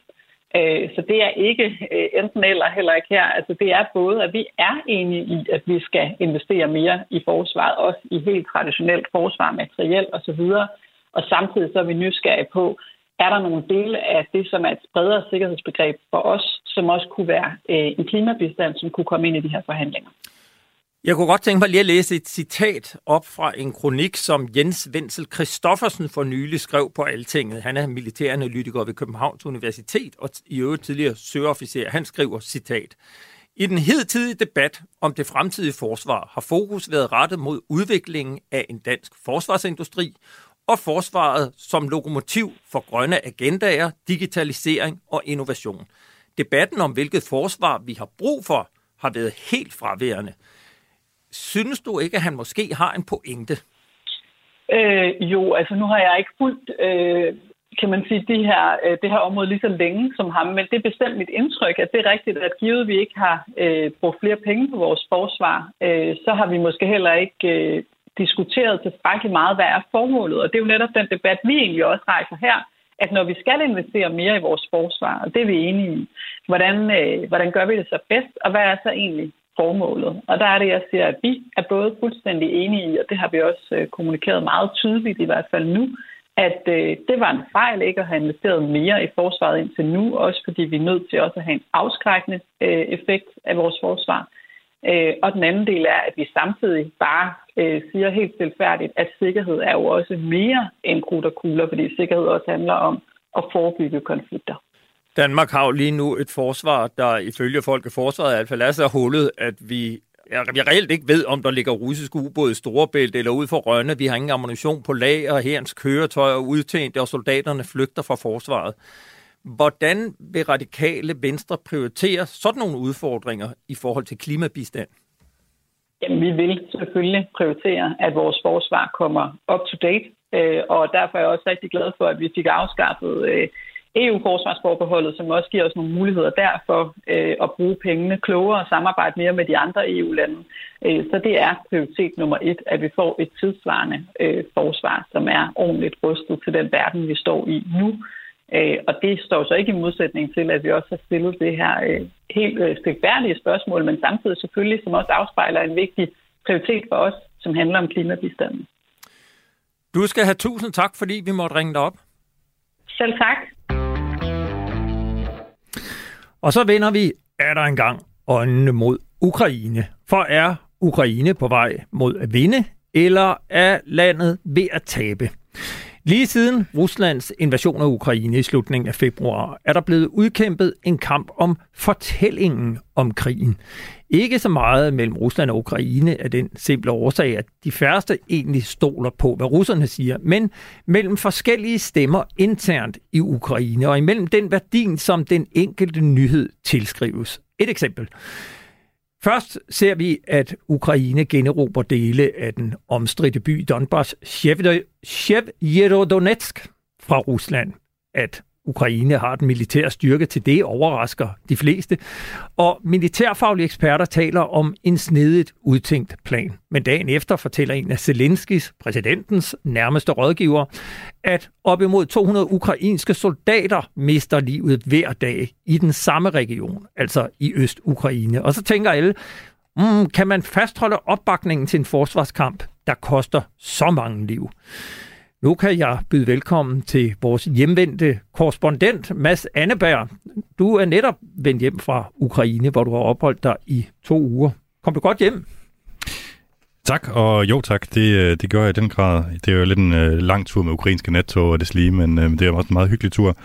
Øh, så det er ikke øh, enten eller heller ikke her. Altså det er både, at vi er enige i, at vi skal investere mere i forsvaret, også i helt traditionelt forsvar, materiel osv. Og samtidig så er vi nysgerrige på, er der nogle dele af det, som er et bredere sikkerhedsbegreb for os, som også kunne være øh, en klimabistand, som kunne komme ind i de her forhandlinger. Jeg kunne godt tænke mig lige at læse et citat op fra en kronik, som Jens Wenzel Christoffersen for nylig skrev på Altinget. Han er militæranalytiker ved Københavns Universitet og i øvrigt tidligere søofficer. Han skriver, citat, i den hidtidige debat om det fremtidige forsvar har fokus været rettet mod udviklingen af en dansk forsvarsindustri og forsvaret som lokomotiv for grønne agendaer, digitalisering og innovation. Debatten om, hvilket forsvar vi har brug for, har været helt fraværende. Synes du ikke, at han måske har en pointe? Øh, jo, altså nu har jeg ikke fuldt, øh, kan man sige, de her, øh, det her område lige så længe som ham, men det er bestemt mit indtryk, at det er rigtigt, at givet vi ikke har øh, brugt flere penge på vores forsvar, øh, så har vi måske heller ikke øh, diskuteret tilstrækkeligt meget, hvad er formålet, og det er jo netop den debat, vi egentlig også rejser her, at når vi skal investere mere i vores forsvar, og det er vi enige i, hvordan, øh, hvordan gør vi det så bedst, og hvad er så egentlig formålet. Og der er det, jeg siger, at vi er både fuldstændig enige i, og det har vi også øh, kommunikeret meget tydeligt i hvert fald nu, at øh, det var en fejl ikke at have investeret mere i forsvaret indtil nu, også fordi vi er nødt til også at have en afskrækkende øh, effekt af vores forsvar. Øh, og den anden del er, at vi samtidig bare øh, siger helt tilfærdigt, at sikkerhed er jo også mere end krudt og kugler, fordi sikkerhed også handler om at forebygge konflikter. Danmark har jo lige nu et forsvar, der ifølge folk af forsvaret i hvert fald er så hullet, at vi jeg reelt ikke ved, om der ligger russiske ubåde i Storebælt eller ud for Rønne. Vi har ingen ammunition på lager, herrens køretøjer udtændt, og soldaterne flygter fra forsvaret. Hvordan vil radikale venstre prioritere sådan nogle udfordringer i forhold til klimabistand? Jamen, vi vil selvfølgelig prioritere, at vores forsvar kommer up to date, øh, og derfor er jeg også rigtig glad for, at vi fik afskaffet øh, EU-forsvarsforbeholdet, som også giver os nogle muligheder derfor øh, at bruge pengene klogere og samarbejde mere med de andre EU-lande. Øh, så det er prioritet nummer et, at vi får et tidsvarende øh, forsvar, som er ordentligt rustet til den verden, vi står i nu. Øh, og det står så ikke i modsætning til, at vi også har stillet det her øh, helt øh, stikværdige spørgsmål, men samtidig selvfølgelig, som også afspejler en vigtig prioritet for os, som handler om klimabistanden. Du skal have tusind tak, fordi vi måtte ringe dig op. Selv tak. Og så vender vi er der engang øjnene mod Ukraine. For er Ukraine på vej mod at vinde, eller er landet ved at tabe? Lige siden Ruslands invasion af Ukraine i slutningen af februar, er der blevet udkæmpet en kamp om fortællingen om krigen. Ikke så meget mellem Rusland og Ukraine af den simple årsag, at de færreste egentlig stoler på, hvad russerne siger, men mellem forskellige stemmer internt i Ukraine, og imellem den værdi, som den enkelte nyhed tilskrives. Et eksempel. Først ser vi, at Ukraine generober dele af den omstridte by Donbass, Sjevjerodonetsk, fra Rusland. At Ukraine har den militære styrke til det, overrasker de fleste. Og militærfaglige eksperter taler om en snedigt udtænkt plan. Men dagen efter fortæller en af Zelenskis, præsidentens nærmeste rådgiver, at op imod 200 ukrainske soldater mister livet hver dag i den samme region, altså i Øst-Ukraine. Og så tænker alle, mm, kan man fastholde opbakningen til en forsvarskamp, der koster så mange liv? Nu kan jeg byde velkommen til vores hjemvendte korrespondent, Mads Anneberg. Du er netop vendt hjem fra Ukraine, hvor du har opholdt dig i to uger. Kom du godt hjem? Tak, og jo tak, det, øh, det gør jeg i den grad. Det er jo lidt en øh, lang tur med ukrainske nattog og det slige, men øh, det er også en meget hyggelig tur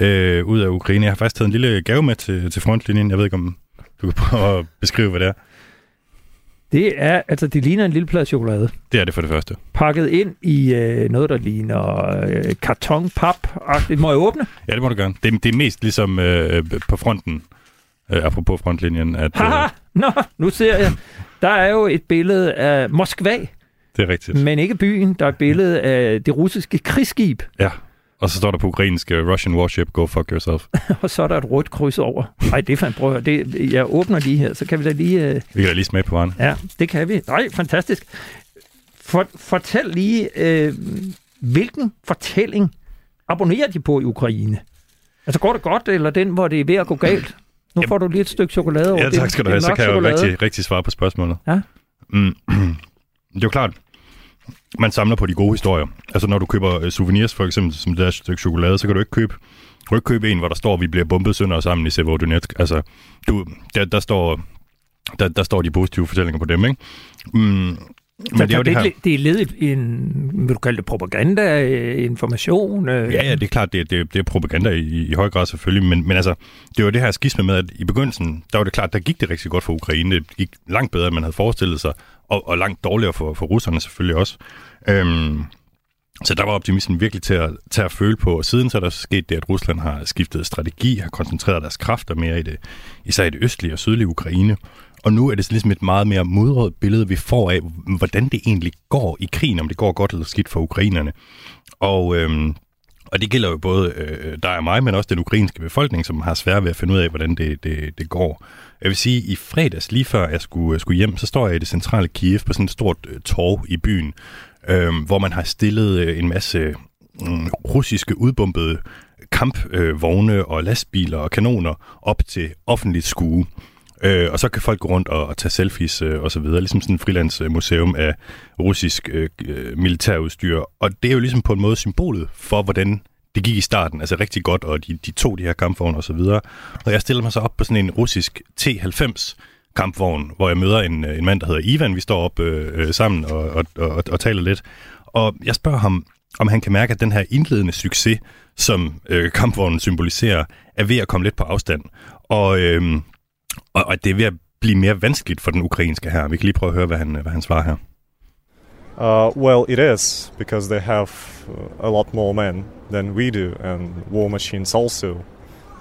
øh, ud af Ukraine. Jeg har faktisk taget en lille gave med til, til frontlinjen. Jeg ved ikke, om du kan prøve at beskrive, hvad det er. Det er, altså det ligner en lille plade chokolade. Det er det for det første. Pakket ind i øh, noget, der ligner øh, karton, pap. Det må jeg åbne? Ja, det må du gerne. Det, det er mest ligesom øh, på fronten, øh, apropos frontlinjen. At, Haha, øh, nå, nu ser jeg. Der er jo et billede af Moskva. Det er rigtigt. Men ikke byen. Der er et billede af det russiske krigsskib. Ja, og så står der på ukrainsk, Russian warship, go fuck yourself. og så er der et rødt kryds over. Nej, det er fandt, prøv det, Jeg åbner lige her, så kan vi da lige... Uh... Vi kan da lige smage på varen. Ja, det kan vi. Nej, fantastisk. For, fortæl lige, uh, hvilken fortælling abonnerer de på i Ukraine? Altså går det godt, eller den, hvor det er ved at gå galt? Nu får du lige et stykke chokolade over. Ja, tak skal du have. Så kan jeg jo rigtig, rigtig svare på spørgsmålet. Ja. Mm. Det er jo klart, man samler på de gode historier. Altså når du køber øh, souvenirs, for eksempel som det der stykke chokolade, så kan du ikke købe du kan ikke købe en, hvor der står, vi bliver bombet sønder sammen i Severodonetsk. Altså, du, der, der, står, der, der står de positive fortællinger på dem, ikke? Mm, men så det, er jo det, her... det er ledet i en, vil du kalde det propaganda, øh, information? Øh... Ja, ja, det er klart, det, det, det er propaganda i, i høj grad selvfølgelig, men, men altså, det var det her skisme med, at i begyndelsen, der var det klart, der gik det rigtig godt for Ukraine. Det gik langt bedre, end man havde forestillet sig, og, og langt dårligere for, for russerne selvfølgelig også. Øhm, så der var optimismen virkelig til at, til at føle på. Og siden så er der sket det, at Rusland har skiftet strategi, har koncentreret deres kræfter mere i det, især i det østlige og sydlige Ukraine. Og nu er det ligesom et meget mere modrødt billede, vi får af, hvordan det egentlig går i krigen, om det går godt eller skidt for ukrainerne. Og, øhm, og det gælder jo både øh, dig og mig, men også den ukrainske befolkning, som har svært ved at finde ud af, hvordan det, det, det går. Jeg vil sige, i fredags, lige før jeg skulle, skulle hjem, så står jeg i det centrale Kiev på sådan et stort øh, torv i byen, øh, hvor man har stillet øh, en masse øh, russiske udbombede kampvogne øh, og lastbiler og kanoner op til offentligt skue. Øh, og så kan folk gå rundt og, og tage selfies øh, og så videre, ligesom sådan et frilandsmuseum af russisk øh, øh, militærudstyr. Og det er jo ligesom på en måde symbolet for, hvordan det gik i starten, altså rigtig godt, og de, de tog de her kampvogne og så videre. Og jeg stiller mig så op på sådan en russisk T-90 kampvogn, hvor jeg møder en, øh, en mand, der hedder Ivan. Vi står op øh, øh, sammen og, og, og, og taler lidt. Og jeg spørger ham, om han kan mærke, at den her indledende succes, som øh, kampvognen symboliserer, er ved at komme lidt på afstand. Og, øh, og, og det er ved at blive mere vanskeligt for den ukrainske her. Vi kan lige prøve at høre, hvad han, hvad han svarer her. Uh, well, it is because they have uh, a lot more men than we do, and war machines also,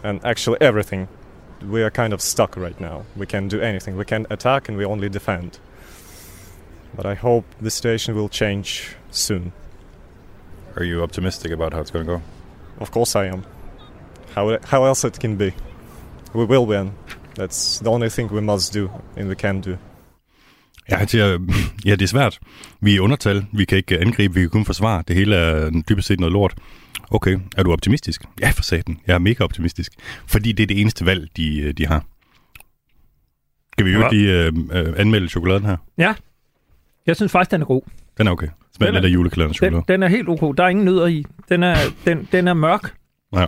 and actually everything. We are kind of stuck right now. We can't do anything. We can attack and we only defend. But I hope the situation will change soon. Are you optimistic about how it's going to go? Of course I am. How, how else it can be? We will win. That's the only thing we must do and we can do. Ja, siger, ja, det er svært. Vi er undertal. Vi kan ikke angribe, vi kan kun forsvare. Det hele er dybest set noget lort. Okay, er du optimistisk? Ja, for satan. Jeg er mega optimistisk. Fordi det er det eneste valg, de, de har. Skal vi jo ja. lige øh, øh, anmelde chokoladen her? Ja. Jeg synes faktisk, den er god. Den er okay. Smag lidt af juleklæderne chokolade. Den, den er helt okay. Der er ingen nødder i. Den er, den, den er mørk. Ja.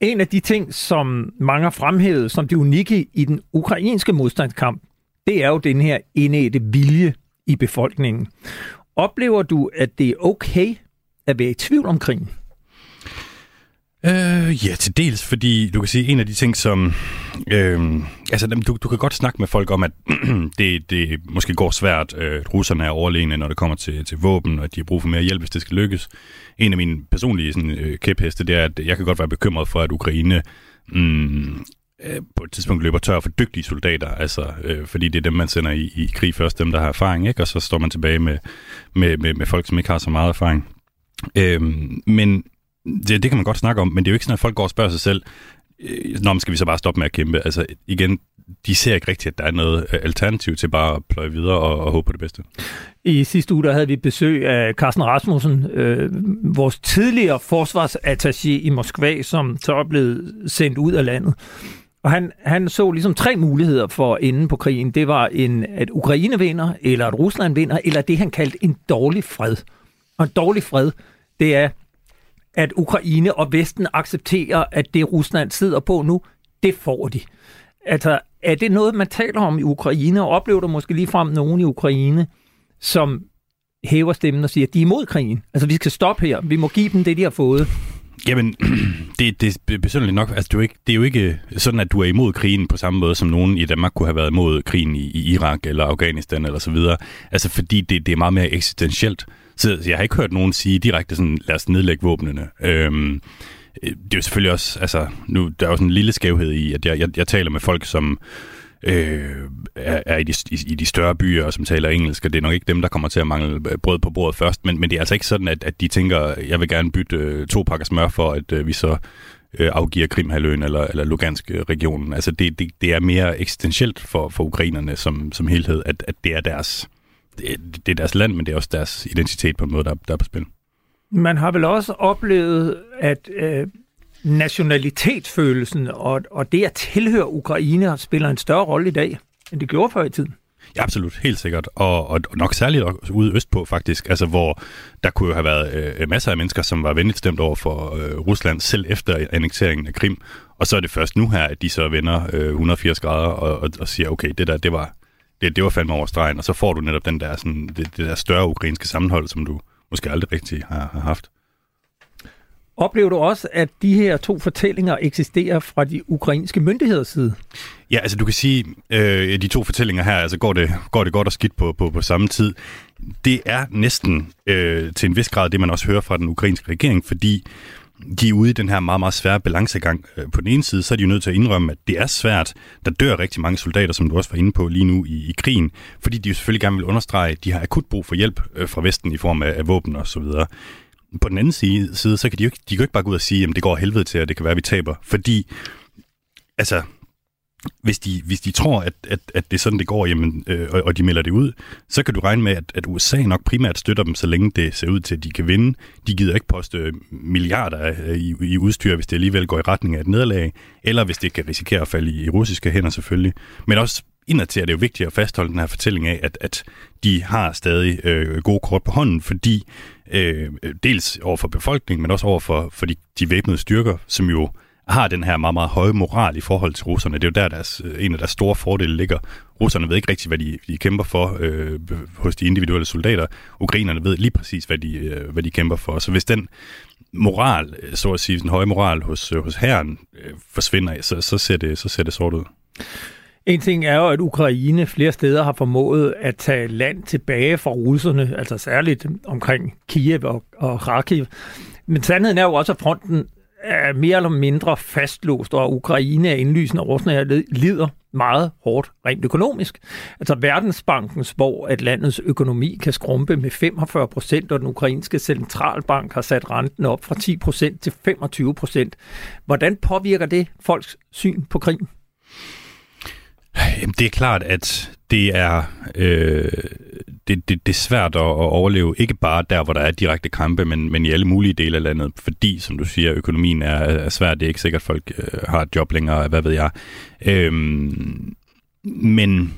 En af de ting, som mange har fremhævet som det unikke i den ukrainske modstandskamp, det er jo den her indædte vilje i befolkningen. Oplever du, at det er okay at være i tvivl om krigen? Øh, ja, til dels, fordi du kan sige, en af de ting, som... Øh, altså, du, du kan godt snakke med folk om, at det, det måske går svært, øh, at russerne er overlegne, når det kommer til, til våben, og at de har brug for mere hjælp, hvis det skal lykkes. En af mine personlige sådan, øh, kæpheste, det er, at jeg kan godt være bekymret for, at Ukraine mm, øh, på et tidspunkt løber tør for dygtige soldater, altså, øh, fordi det er dem, man sender i, i krig først, dem, der har erfaring, ikke? og så står man tilbage med, med, med, med folk, som ikke har så meget erfaring. Øh, men det, det kan man godt snakke om, men det er jo ikke sådan, at folk går og spørger sig selv, øh, Nå, skal vi så bare stoppe med at kæmpe? Altså igen, de ser ikke rigtigt, at der er noget øh, alternativ til bare at pløje videre og, og håbe på det bedste. I sidste uge der havde vi besøg af Carsten Rasmussen, øh, vores tidligere forsvarsattaché i Moskva, som så er blevet sendt ud af landet. Og han, han så ligesom tre muligheder for enden på krigen. Det var, en, at Ukraine vinder, eller at Rusland vinder, eller det han kaldte en dårlig fred. Og en dårlig fred, det er, at Ukraine og Vesten accepterer, at det Rusland sidder på nu, det får de. Altså, er det noget, man taler om i Ukraine, og oplever du måske lige frem nogen i Ukraine, som hæver stemmen og siger, at de er imod krigen? Altså, vi skal stoppe her. Vi må give dem det, de har fået. Jamen, det, det er besynderligt nok. Altså, det, er jo ikke, det er jo ikke sådan, at du er imod krigen på samme måde, som nogen i Danmark kunne have været imod krigen i, i Irak eller Afghanistan eller så videre. Altså, fordi det, det er meget mere eksistentielt. Så jeg har ikke hørt nogen sige direkte sådan, lad os nedlægge våbnene. Øhm, Øh, det er jo selvfølgelig også, altså, nu, der er jo sådan en lille skævhed i, at jeg, jeg, jeg taler med folk, som øh, er, er i, de, i, i de større byer, og som taler engelsk, og det er nok ikke dem, der kommer til at mangle øh, brød på bordet først, men, men det er altså ikke sådan, at, at de tænker, jeg vil gerne bytte øh, to pakker smør for, at øh, vi så øh, afgiver Krimhaløen eller, eller Lugansk-regionen. Øh, altså det, det, det er mere eksistentielt for, for ukrainerne som, som helhed, at, at det er deres det, det er deres land, men det er også deres identitet på en måde, der, der er på spil. Man har vel også oplevet, at øh, nationalitetsfølelsen og, og det at tilhøre Ukraine spiller en større rolle i dag, end det gjorde før i tiden. Ja, absolut. Helt sikkert. Og, og nok særligt ude østpå faktisk, altså hvor der kunne jo have været øh, masser af mennesker, som var venligt stemt over for øh, Rusland, selv efter annekteringen af Krim. Og så er det først nu her, at de så vender øh, 180 grader og, og, og siger, okay, det der, det var, det, det var fandme over stregen. Og så får du netop den der, sådan, det, det der større ukrainske sammenhold, som du måske aldrig rigtig har, har haft. Oplever du også, at de her to fortællinger eksisterer fra de ukrainske myndigheders side? Ja, altså du kan sige, øh, de to fortællinger her, altså går det, går det godt og skidt på, på, på samme tid. Det er næsten øh, til en vis grad det, man også hører fra den ukrainske regering, fordi de er ude i den her meget, meget svære balancegang. Øh, på den ene side, så er de jo nødt til at indrømme, at det er svært. Der dør rigtig mange soldater, som du også var inde på lige nu i, i krigen, fordi de jo selvfølgelig gerne vil understrege, at de har akut brug for hjælp øh, fra Vesten i form af, af våben og så videre. På den anden side, så kan de jo ikke, de kan jo ikke bare gå ud og sige, at det går helvede til, at det kan være, at vi taber. Fordi, altså, hvis de, hvis de tror, at, at, at det er sådan, det går, jamen, øh, og, og de melder det ud, så kan du regne med, at, at USA nok primært støtter dem, så længe det ser ud til, at de kan vinde. De gider ikke poste milliarder i, i udstyr, hvis det alligevel går i retning af et nederlag, eller hvis det kan risikere at falde i, i russiske hænder selvfølgelig. Men også indadtil er det jo vigtigt at fastholde den her fortælling af, at, at de har stadig øh, gode kort på hånden, fordi øh, dels over for befolkningen, men også over for, for de, de væbnede styrker, som jo har den her meget, meget høje moral i forhold til russerne. Det er jo der, deres, øh, en af deres store fordele ligger. Russerne ved ikke rigtigt, hvad de, de kæmper for øh, hos de individuelle soldater. Ukrainerne ved lige præcis, hvad de, øh, hvad de kæmper for. Så hvis den moral, øh, så at sige, den høje moral hos, øh, hos herren øh, forsvinder, så, så, ser det, så ser det sort ud. En ting er jo, at Ukraine flere steder har formået at tage land tilbage fra russerne, altså særligt omkring Kiev og, og Kharkiv. Men sandheden er jo også, at fronten er mere eller mindre fastlåst, og Ukraine er indlysende årsager lider meget hårdt rent økonomisk. Altså Verdensbankens, hvor at landets økonomi kan skrumpe med 45 procent, og den ukrainske centralbank har sat renten op fra 10 procent til 25 procent. Hvordan påvirker det folks syn på krigen? Jamen, det er klart, at det er, øh, det, det, det er svært at, at overleve, ikke bare der, hvor der er direkte kampe, men, men i alle mulige dele af landet, fordi, som du siger, økonomien er, er svær. Det er ikke sikkert, at folk øh, har et job længere, hvad ved jeg. Øhm, men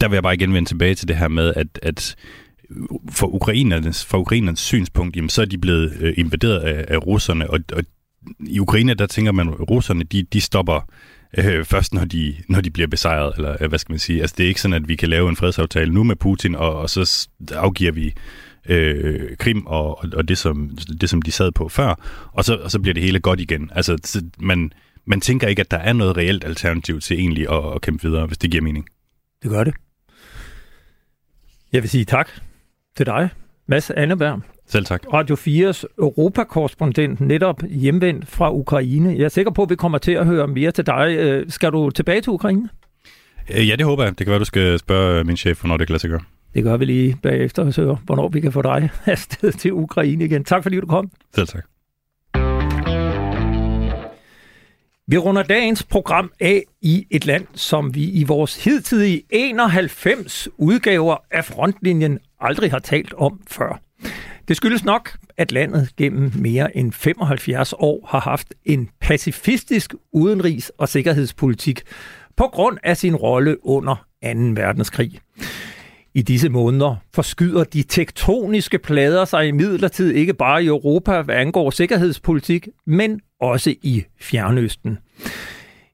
der vil jeg bare igen vende tilbage til det her med, at, at for ukrainernes, for ukrainernes synspunkt, jamen, så er de blevet øh, invaderet af, af russerne, og, og i Ukraine, der tænker man, at russerne, de, de stopper øh, øh, først når de, når de bliver besejret, eller øh, hvad skal man sige. Altså det er ikke sådan, at vi kan lave en fredsaftale nu med Putin, og, og så afgiver vi øh, Krim og, og det, som, det, som de sad på før, og så, og så bliver det hele godt igen. Altså man, man tænker ikke, at der er noget reelt alternativ til egentlig at, at kæmpe videre, hvis det giver mening. Det gør det. Jeg vil sige tak til dig, Mads Anneberg. Selv tak. Radio 4's europakorrespondent, netop hjemvendt fra Ukraine. Jeg er sikker på, at vi kommer til at høre mere til dig. Øh, skal du tilbage til Ukraine? Øh, ja, det håber jeg. Det kan være, du skal spørge min chef, hvornår det kan lade sig gøre. Det gør vi lige bagefter, så hvornår vi kan få dig afsted til Ukraine igen. Tak fordi du kom. Selv tak. Vi runder dagens program af i et land, som vi i vores hidtidige 91 udgaver af Frontlinjen aldrig har talt om før. Det skyldes nok, at landet gennem mere end 75 år har haft en pacifistisk udenrigs- og sikkerhedspolitik på grund af sin rolle under 2. verdenskrig. I disse måneder forskyder de tektoniske plader sig i midlertid ikke bare i Europa, hvad angår sikkerhedspolitik, men også i Fjernøsten.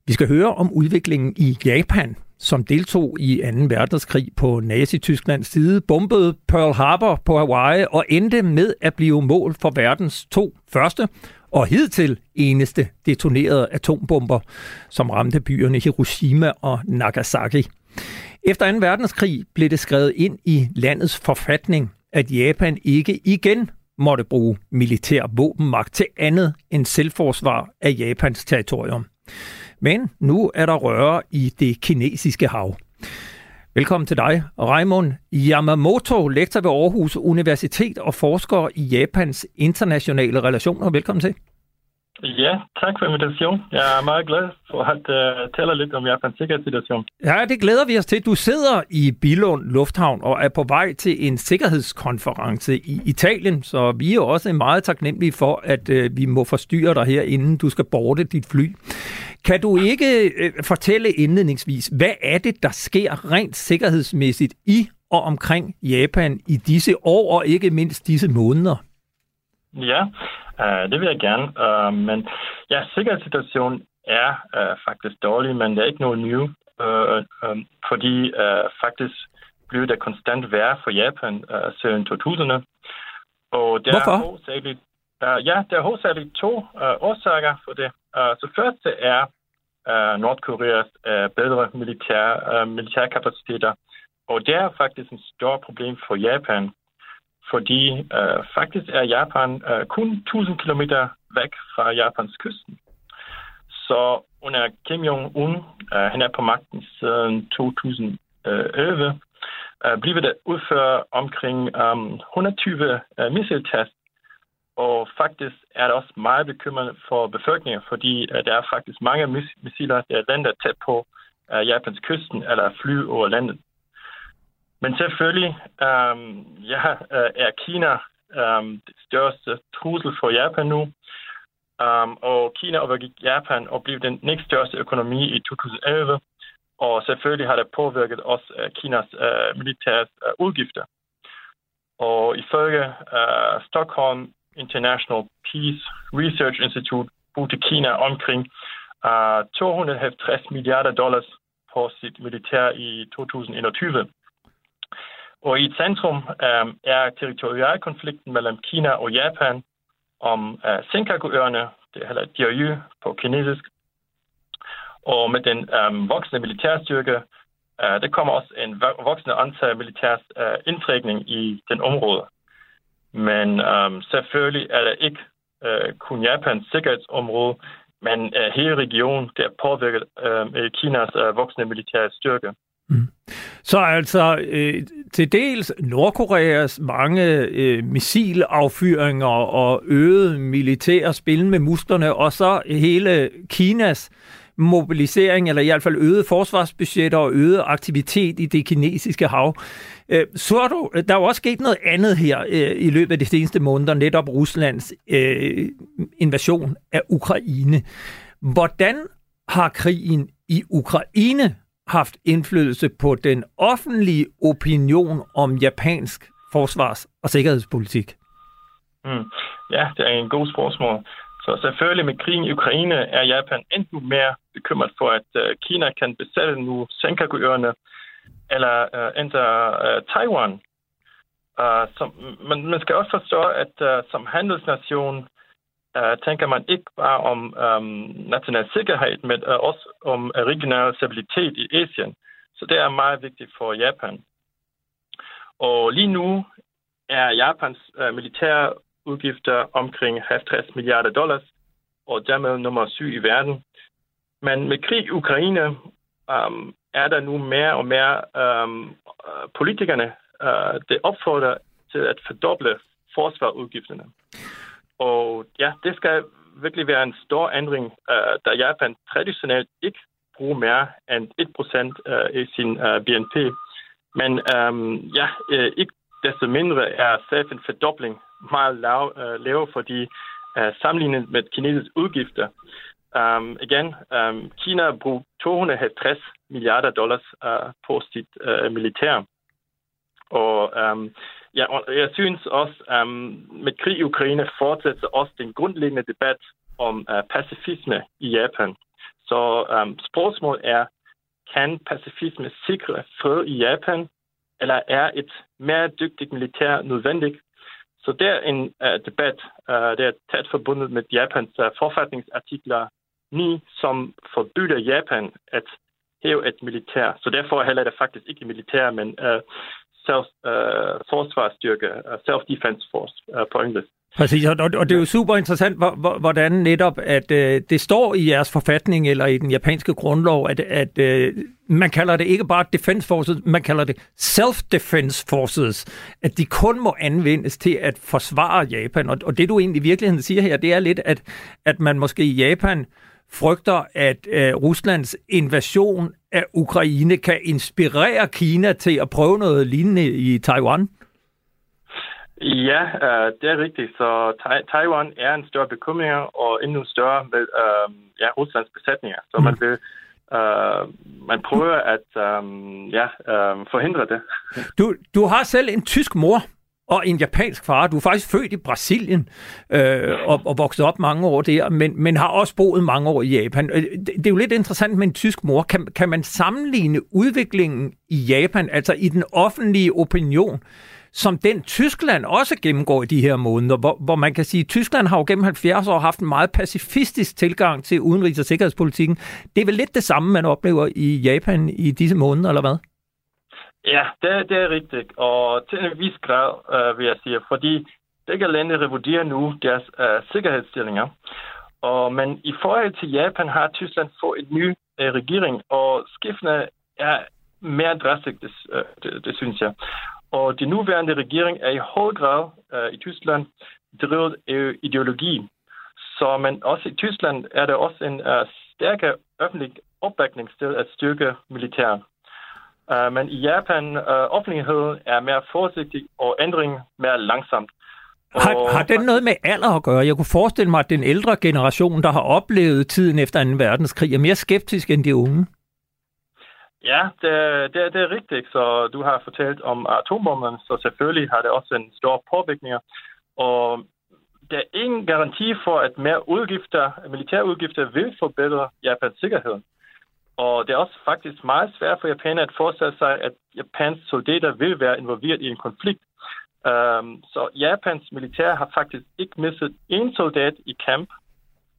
Vi skal høre om udviklingen i Japan, som deltog i 2. verdenskrig på Nazi-Tysklands side, bombede Pearl Harbor på Hawaii og endte med at blive mål for verdens to første og hidtil eneste detonerede atombomber, som ramte byerne Hiroshima og Nagasaki. Efter 2. verdenskrig blev det skrevet ind i landets forfatning, at Japan ikke igen måtte bruge militær våbenmagt til andet end selvforsvar af Japans territorium. Men nu er der røre i det kinesiske hav. Velkommen til dig, Raimund Yamamoto, lektor ved Aarhus Universitet og forsker i Japans internationale relationer. Velkommen til. Ja, tak for invitationen. Jeg er meget glad for at uh, tale lidt om Japans sikkerhedssituation. Ja, det glæder vi os til. Du sidder i Billund Lufthavn og er på vej til en sikkerhedskonference i Italien, så vi er også meget taknemmelige for, at uh, vi må forstyrre dig her, inden du skal borte dit fly. Kan du ikke uh, fortælle indledningsvis, hvad er det, der sker rent sikkerhedsmæssigt i og omkring Japan i disse år og ikke mindst disse måneder? Ja, Uh, det vil jeg gerne. Uh, men ja, sikkerhedssituationen er uh, faktisk dårlig, men det er ikke noget nyt, uh, um, fordi uh, faktisk bliver der konstant værre for Japan uh, siden 2000'erne. Og der Hvorfor? Er hovedsageligt, uh, ja, der er hovedsageligt to uh, årsager for det. Uh, så første er uh, Nordkoreas uh, bedre militær, uh, militærkapaciteter, og det er faktisk en stor problem for Japan, fordi uh, faktisk er Japan uh, kun 1000 km væk fra Japans kysten. Så under Kim Jong-un, uh, han er på magten siden 2011, uh, bliver der udført omkring um, 120 uh, missiltest, og faktisk er det også meget bekymrende for befolkningen, fordi uh, der er faktisk mange miss- missiler, der lander tæt på øh, uh, Japans kysten eller fly over landet. Men selvfølgelig um, ja, er Kina um, det største trussel for Japan nu. Um, og Kina overgik Japan og blev den næststørste økonomi i 2011. Og selvfølgelig har det påvirket også uh, Kinas uh, militære uh, udgifter. Og ifølge uh, Stockholm International Peace Research Institute brugte Kina omkring ah, uh, 250 milliarder dollars på sit militær i 2021. Og i centrum um, er territorialkonflikten mellem Kina og Japan om uh, Senkaku-øerne, det hedder Diaoyu på kinesisk. Og med den um, voksende militærstyrke, uh, der kommer også en voksende antal militærs uh, indtrækning i den område. Men øhm, selvfølgelig er det ikke øh, kun Japans sikkerhedsområde, men øh, hele regionen, der er påvirket øh, Kinas øh, voksende militære styrke. Mm. Så altså øh, til dels Nordkoreas mange øh, missilaffyringer og øget militære spil med musklerne, og så hele Kinas mobilisering, eller i hvert fald øget forsvarsbudgetter og øget aktivitet i det kinesiske hav. Øh, så du, der er jo også sket noget andet her øh, i løbet af de seneste måneder, netop Ruslands øh, invasion af Ukraine. Hvordan har krigen i Ukraine haft indflydelse på den offentlige opinion om japansk forsvars- og sikkerhedspolitik? Mm. Ja, det er en god spørgsmål. Så selvfølgelig med krigen i Ukraine er Japan endnu mere bekymret for, at uh, Kina kan besætte nu Senkaku-øerne eller øh, uh, ændre uh, øh, Taiwan. Uh, som, man, man skal også forstå, at uh, som handelsnation uh, tænker man ikke bare om um, national sikkerhed, men uh, også om regional stabilitet i Asien. Så det er meget vigtigt for Japan. Og lige nu er Japans uh, militære udgifter omkring 50 milliarder dollars, og dermed nummer syv i verden. Men med krig i Ukraine um, er der nu mere og mere um, politikerne, uh, det opfordrer til at fordoble forsvarudgifterne. Og ja, det skal virkelig være en stor ændring, uh, da Japan traditionelt ikke bruger mere end 1% uh, øh, i sin uh, BNP. Men um, ja, uh, ikke desto mindre er selv en fordobling meget lav, øh, uh, lav fordi uh, sammenlignet med kinesiske udgifter. Um, igen, um, Kina bruger 250 milliarder dollars uh, på sit uh, militær. Og um, ja, og jeg synes også, um, med krig i Ukraine fortsætter også den grundlæggende debat om uh, pacifisme i Japan. Så um, spørgsmålet er, kan pacifisme sikre fred i Japan, eller er et mere dygtigt militær nødvendigt? Så det er en uh, debat, øh, uh, der er tæt forbundet med Japans uh, forfatningsartikler 9, som forbyder Japan at hæve et militær. Så derfor heller det faktisk ikke militær, men uh, self, uh, forsvarsstyrke, uh, self-defense force uh, på engelsk. Præcis, og, og det er jo super interessant, hvordan netop, at øh, det står i jeres forfatning eller i den japanske grundlov, at, at øh, man kalder det ikke bare defense forces, man kalder det self-defense forces, at de kun må anvendes til at forsvare Japan. Og, og det du egentlig i virkeligheden siger her, det er lidt, at, at man måske i Japan frygter, at øh, Ruslands invasion af Ukraine kan inspirere Kina til at prøve noget lignende i Taiwan? Ja, øh, det er rigtigt. Så Taiwan er en større bekymring og endnu større med øh, ja, Ruslands besætninger. Så mm. man vil øh, man prøver at øh, ja, øh, forhindre det. Du, du har selv en tysk mor og en japansk far. Du er faktisk født i Brasilien øh, og, og vokset op mange år der, men, men har også boet mange år i Japan. Øh, det, det er jo lidt interessant med en tysk mor. Kan, kan man sammenligne udviklingen i Japan, altså i den offentlige opinion, som den Tyskland også gennemgår i de her måneder, hvor, hvor man kan sige, at Tyskland har jo gennem 70 år haft en meget pacifistisk tilgang til udenrigs- og sikkerhedspolitikken. Det er vel lidt det samme, man oplever i Japan i disse måneder, eller hvad? Ja, det, det er rigtigt. Og til en vis grad, øh, vil jeg sige, fordi begge lande revurderer nu deres øh, sikkerhedsstillinger. Og, men i forhold til Japan har Tyskland fået en ny øh, regering, og skiftene er mere drastisk, det, øh, det, det synes jeg. Og den nuværende regering er i høj grad uh, i Tyskland drevet af ideologi. Så men også i Tyskland er der også en uh, stærkere offentlig opbakning til at styrke militæret. Uh, men i Japan, uh, offentligheden er mere forsigtig og ændring mere langsomt. Har, har den noget med alder at gøre? Jeg kunne forestille mig, at den ældre generation, der har oplevet tiden efter 2. verdenskrig, er mere skeptisk end de unge. Ja, det, det, det er rigtigt. Så du har fortalt om atombomben, så selvfølgelig har det også en stor påvirkning. Og der er ingen garanti for, at mere udgifter, militærudgifter vil forbedre Japans sikkerhed. Og det er også faktisk meget svært for japanerne at forestille sig, at Japans soldater vil være involveret i en konflikt. Um, så Japans militær har faktisk ikke mistet en soldat i kamp,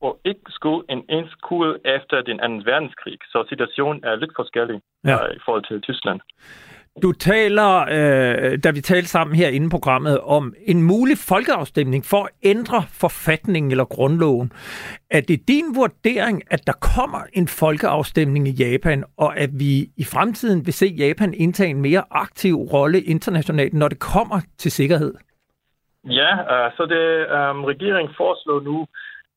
og ikke skudt en ens kugle efter den anden verdenskrig. Så situationen er lidt forskellig ja. uh, i forhold til Tyskland. Du taler, øh, da vi talte sammen her inden programmet, om en mulig folkeafstemning for at ændre forfatningen eller grundloven. Er det din vurdering, at der kommer en folkeafstemning i Japan, og at vi i fremtiden vil se Japan indtage en mere aktiv rolle internationalt, når det kommer til sikkerhed? Ja, uh, så det um, regeringen foreslår nu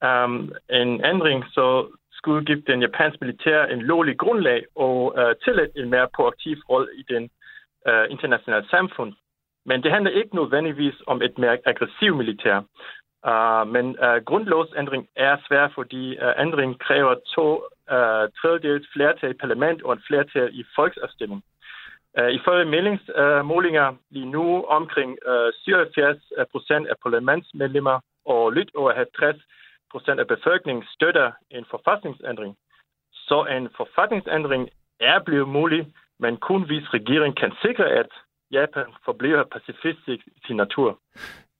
um, en ændring, så skulle give den japanske militær en lovlig grundlag og uh, tillade en mere proaktiv rolle i den uh, internationale samfund. Men det handler ikke nødvendigvis om et mere aggressivt militær. Uh, men uh, grundlovsændring er svær, fordi uh, ændring kræver to uh, tredjedels flertal i parlament og en flertal i folksafstemning. Uh, ifølge meldingsmålinger uh, lige nu omkring uh, 77 procent af parlamentsmedlemmer og lidt over 50 procent af befolkningen støtter en forfatningsændring. Så en forfatningsændring er blevet mulig, men kun hvis regeringen kan sikre, at Japan forbliver pacifistisk i sin natur.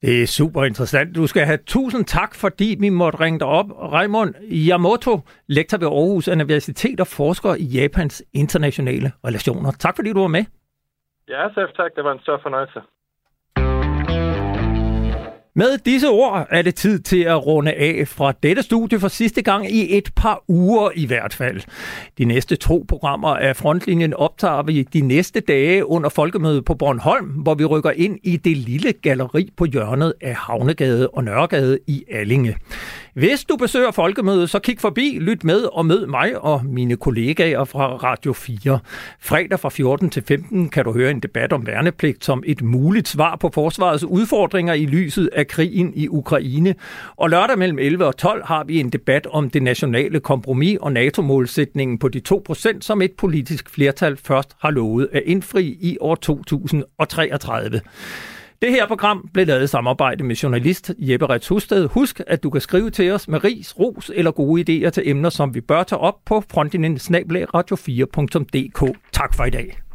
Det er super interessant. Du skal have tusind tak, fordi vi måtte ringe dig op. Raimund Yamamoto, lektor ved Aarhus Universitet og forsker i Japans internationale relationer. Tak fordi du var med. Ja, selv tak. Det var en stor fornøjelse. Med disse ord er det tid til at runde af fra dette studie for sidste gang i et par uger i hvert fald. De næste to programmer af Frontlinjen optager vi de næste dage under folkemødet på Bornholm, hvor vi rykker ind i det lille galleri på hjørnet af Havnegade og Nørregade i Allinge. Hvis du besøger folkemødet, så kig forbi, lyt med og mød mig og mine kollegaer fra Radio 4. Fredag fra 14 til 15 kan du høre en debat om værnepligt som et muligt svar på forsvarets udfordringer i lyset af krigen i Ukraine. Og lørdag mellem 11 og 12 har vi en debat om det nationale kompromis og NATO-målsætningen på de 2%, som et politisk flertal først har lovet at indfri i år 2033. Det her program blev lavet i samarbejde med journalist Jeppe Rets Husted. Husk, at du kan skrive til os med ris, ros eller gode idéer til emner, som vi bør tage op på frontlinjen radio4.dk. Tak for i dag.